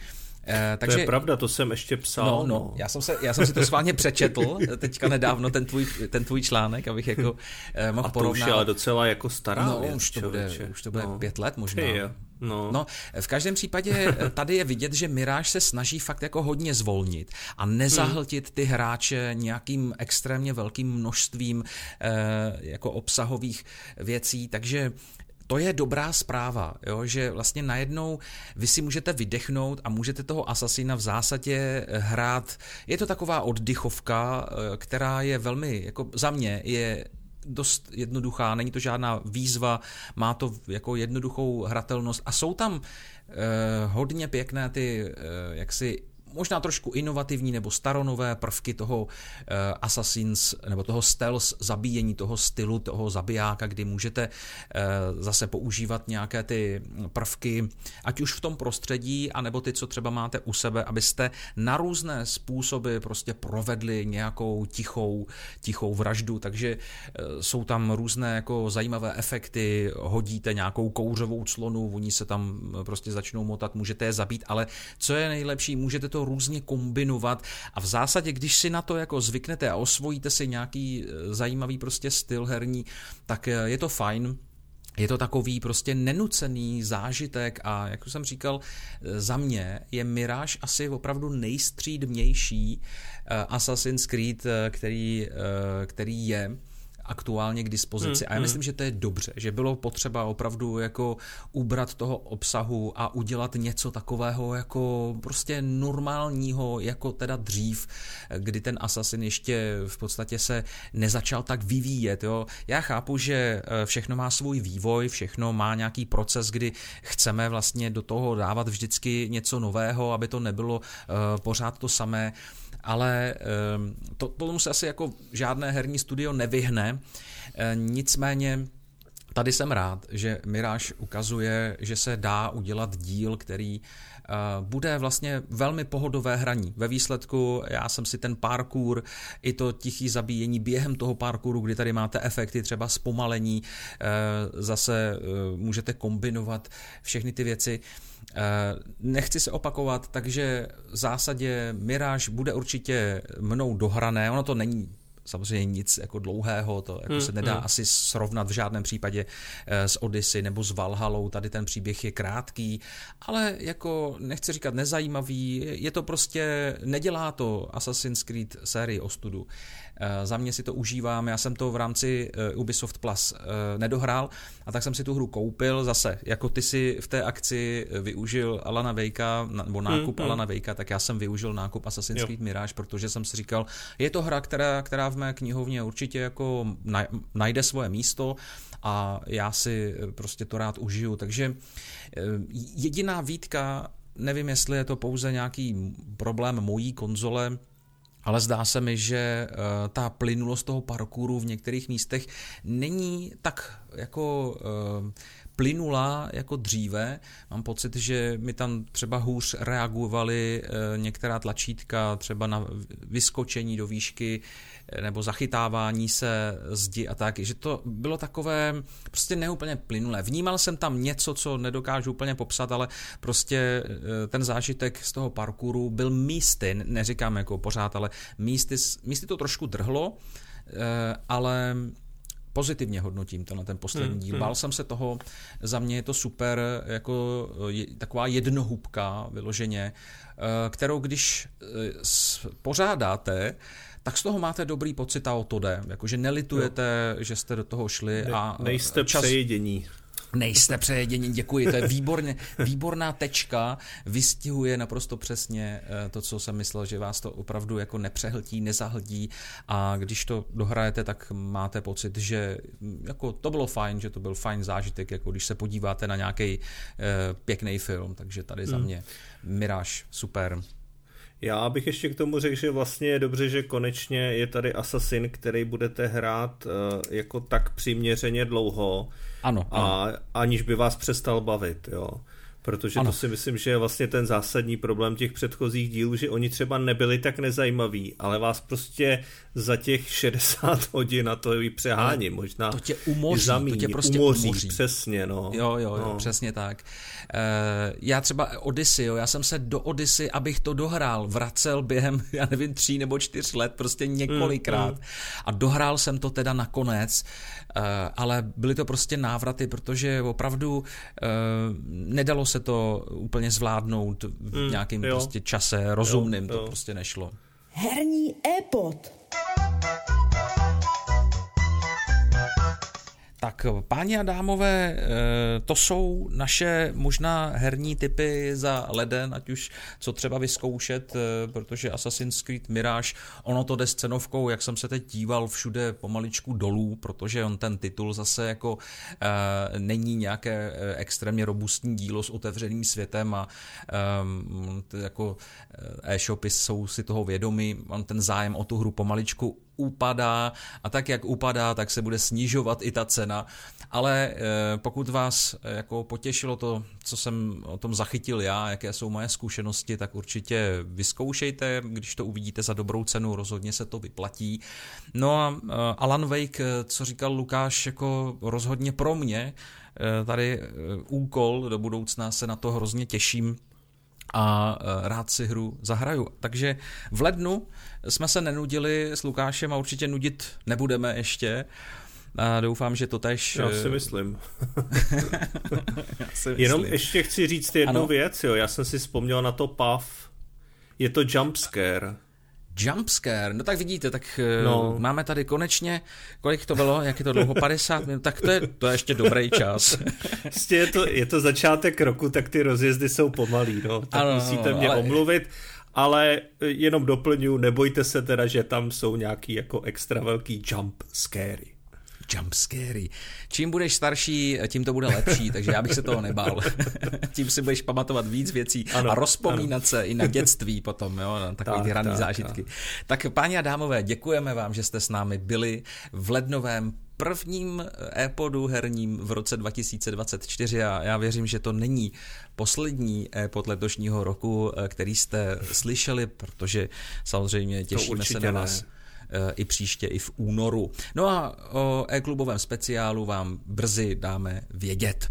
Eh, takže, to je pravda, to jsem ještě psal. No, no. Já, jsem se, já jsem si to schválně přečetl teďka nedávno, ten tvůj, ten tvůj článek, abych jako eh, mohl A to porovnat. už je ale docela jako stará No, věc, už to bude, už to bude no. pět let možná. Hey, No. no, v každém případě eh, tady je vidět, že Mirage se snaží fakt jako hodně zvolnit a nezahltit ty hráče nějakým extrémně velkým množstvím eh, jako obsahových věcí, takže to je dobrá zpráva, jo, že vlastně najednou vy si můžete vydechnout a můžete toho asasina v zásadě hrát. Je to taková oddychovka, eh, která je velmi, jako za mě je dost jednoduchá, není to žádná výzva, má to jako jednoduchou hratelnost. A jsou tam eh, hodně pěkné ty eh, jaksi možná trošku inovativní nebo staronové prvky toho uh, Assassins nebo toho stealth zabíjení, toho stylu, toho zabijáka, kdy můžete uh, zase používat nějaké ty prvky, ať už v tom prostředí, anebo ty, co třeba máte u sebe, abyste na různé způsoby prostě provedli nějakou tichou, tichou vraždu, takže uh, jsou tam různé jako zajímavé efekty, hodíte nějakou kouřovou clonu, oni se tam prostě začnou motat, můžete je zabít, ale co je nejlepší, můžete to různě kombinovat. A v zásadě, když si na to jako zvyknete a osvojíte si nějaký eh, zajímavý prostě styl herní, tak eh, je to fajn, je to takový prostě nenucený zážitek a jak jsem říkal, eh, za mě je Mirage asi opravdu nejstřídmější Assassin's Creed, který, který je aktuálně k dispozici. Hmm, a já hmm. myslím, že to je dobře, že bylo potřeba opravdu jako ubrat toho obsahu a udělat něco takového jako prostě normálního, jako teda dřív, kdy ten Assassin ještě v podstatě se nezačal tak vyvíjet. Jo. Já chápu, že eh, všechno má svůj vývoj, všechno má nějaký proces, kdy chceme vlastně do toho dávat vždycky něco nového, aby to nebylo uh, pořád to samé ale ehm, to, tomu se asi jako žádné herní studio nevyhne. E, nicméně tady jsem rád, že Mirage ukazuje, že se dá udělat díl, který e, bude vlastně velmi pohodové hraní. Ve výsledku já jsem si ten parkour, i to tichý zabíjení během toho parkouru, kdy tady máte efekty třeba zpomalení, e, zase můžete kombinovat všechny ty věci, Eh, nechci se opakovat, takže v zásadě Mirage bude určitě mnou dohrané, ono to není samozřejmě nic jako dlouhého, to jako hmm, se nedá hmm. asi srovnat v žádném případě eh, s Odyssey nebo s Valhalou, tady ten příběh je krátký, ale jako nechci říkat nezajímavý, je to prostě, nedělá to Assassin's Creed sérii ostudu. Eh, za mě si to užívám, já jsem to v rámci eh, Ubisoft Plus eh, nedohrál a tak jsem si tu hru koupil. Zase, jako ty si v té akci využil Alana Vejka, nebo nákup hmm, Alana Vejka, tak já jsem využil nákup Assassin's Creed Mirage, protože jsem si říkal, je to hra, která, která v mé knihovně určitě jako najde svoje místo a já si prostě to rád užiju, takže jediná výtka nevím, jestli je to pouze nějaký problém mojí konzole, ale zdá se mi, že uh, ta plynulost toho parkouru v některých místech není tak jako plynula jako dříve. Mám pocit, že mi tam třeba hůř reagovaly uh, některá tlačítka, třeba na vyskočení do výšky nebo zachytávání se zdi a tak, že to bylo takové prostě neúplně plynulé. Vnímal jsem tam něco, co nedokážu úplně popsat, ale prostě eh, ten zážitek z toho parkouru byl místy, neříkám jako pořád, ale místy, místy to trošku drhlo, eh, ale pozitivně hodnotím tenhle ten poslední hmm, díl. Hmm. Bál jsem se toho, za mě je to super, jako je, taková jednohubka vyloženě, eh, kterou když pořádáte, tak z toho máte dobrý pocit a o to jde. Jakože nelitujete, jo. že jste do toho šli ne, a nejste čas... přejedění. Nejste přejedění, děkuji, to je výborně, výborná tečka, vystihuje naprosto přesně eh, to, co jsem myslel, že vás to opravdu jako nepřehltí, nezahltí a když to dohrajete, tak máte pocit, že hm, jako to bylo fajn, že to byl fajn zážitek, jako když se podíváte na nějaký eh, pěkný film, takže tady za hmm. mě Mirage, super. Já bych ještě k tomu řekl, že vlastně je dobře, že konečně je tady Assassin, který budete hrát uh, jako tak přiměřeně dlouho. Ano, ano. A aniž by vás přestal bavit, jo protože ano. to si myslím, že je vlastně ten zásadní problém těch předchozích dílů, že oni třeba nebyli tak nezajímaví, ale vás prostě za těch 60 hodin na to i přehání, možná to tě umoří, zamíní, to tě prostě umoří, umoří. přesně, no. Jo, jo, jo, no. přesně tak. Uh, já třeba Odyssey, jo, já jsem se do Odyssey, abych to dohrál, vracel během, já nevím, tří nebo čtyř let, prostě několikrát mm, mm. a dohrál jsem to teda nakonec, ale byly to prostě návraty, protože opravdu uh, nedalo se to úplně zvládnout v mm, nějakém prostě čase rozumným, jo, jo. to prostě nešlo. Herní e-pod. Tak páni a dámové, eh, to jsou naše možná herní typy za leden, ať už co třeba vyzkoušet, eh, protože Assassin's Creed Mirage, ono to jde s cenovkou, jak jsem se teď díval, všude pomaličku dolů, protože on ten titul zase jako e, není nějaké extrémně robustní dílo s otevřeným světem a e, jako e-shopy jsou si toho vědomi, on ten zájem o tu hru pomaličku upadá a tak, jak upadá, tak se bude snižovat i ta cena. Ale eh, pokud vás eh, jako potěšilo to, co jsem o tom zachytil já, jaké jsou moje zkušenosti, tak určitě vyzkoušejte, když to uvidíte za dobrou cenu, rozhodně se to vyplatí. No a eh, Alan Wake, co říkal Lukáš, jako rozhodně pro mě, tady úkol do budoucna se na to hrozně těším, a rád si hru zahraju. Takže v lednu jsme se nenudili s Lukášem a určitě nudit nebudeme ještě. A doufám, že to tež... Já si myslím. Já si myslím. Jenom ještě chci říct jednu ano. věc, jo. Já jsem si vzpomněl na to PAV. Je to jumpscare. Jumpscare, no tak vidíte, tak eh, no. máme tady konečně, kolik to bylo, jak je to dlouho, 50 minut, tak to je, to je ještě dobrý čas. Prostě je to, je to začátek roku, tak ty rozjezdy jsou pomalý, no, tak ano, musíte mě ale... omluvit ale jenom doplňu, nebojte se teda, že tam jsou nějaký jako extra velký jump scary. Jump scary. Čím budeš starší, tím to bude lepší, takže já bych se toho nebál. tím si budeš pamatovat víc věcí ano, a rozpomínat ano. se i na dětství potom, jo, na takové tak, hraný tak, zážitky. Tak. tak páni a dámové, děkujeme vám, že jste s námi byli v lednovém prvním e-podu herním v roce 2024 a já věřím, že to není poslední e-pod letošního roku, eh, který jste slyšeli, protože samozřejmě těšíme se na vás. Ne i příště, i v únoru. No a o e-klubovém speciálu vám brzy dáme vědět.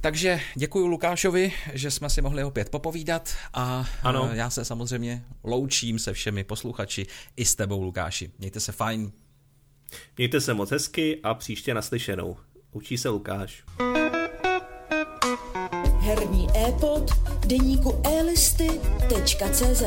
Takže děkuji Lukášovi, že jsme si mohli opět popovídat a ano. já se samozřejmě loučím se všemi posluchači i s tebou Lukáši. Mějte se fajn, Mějte se moc hezky a příště naslyšenou. Učí se Lukáš. Herní e-pod deníku elisty.cz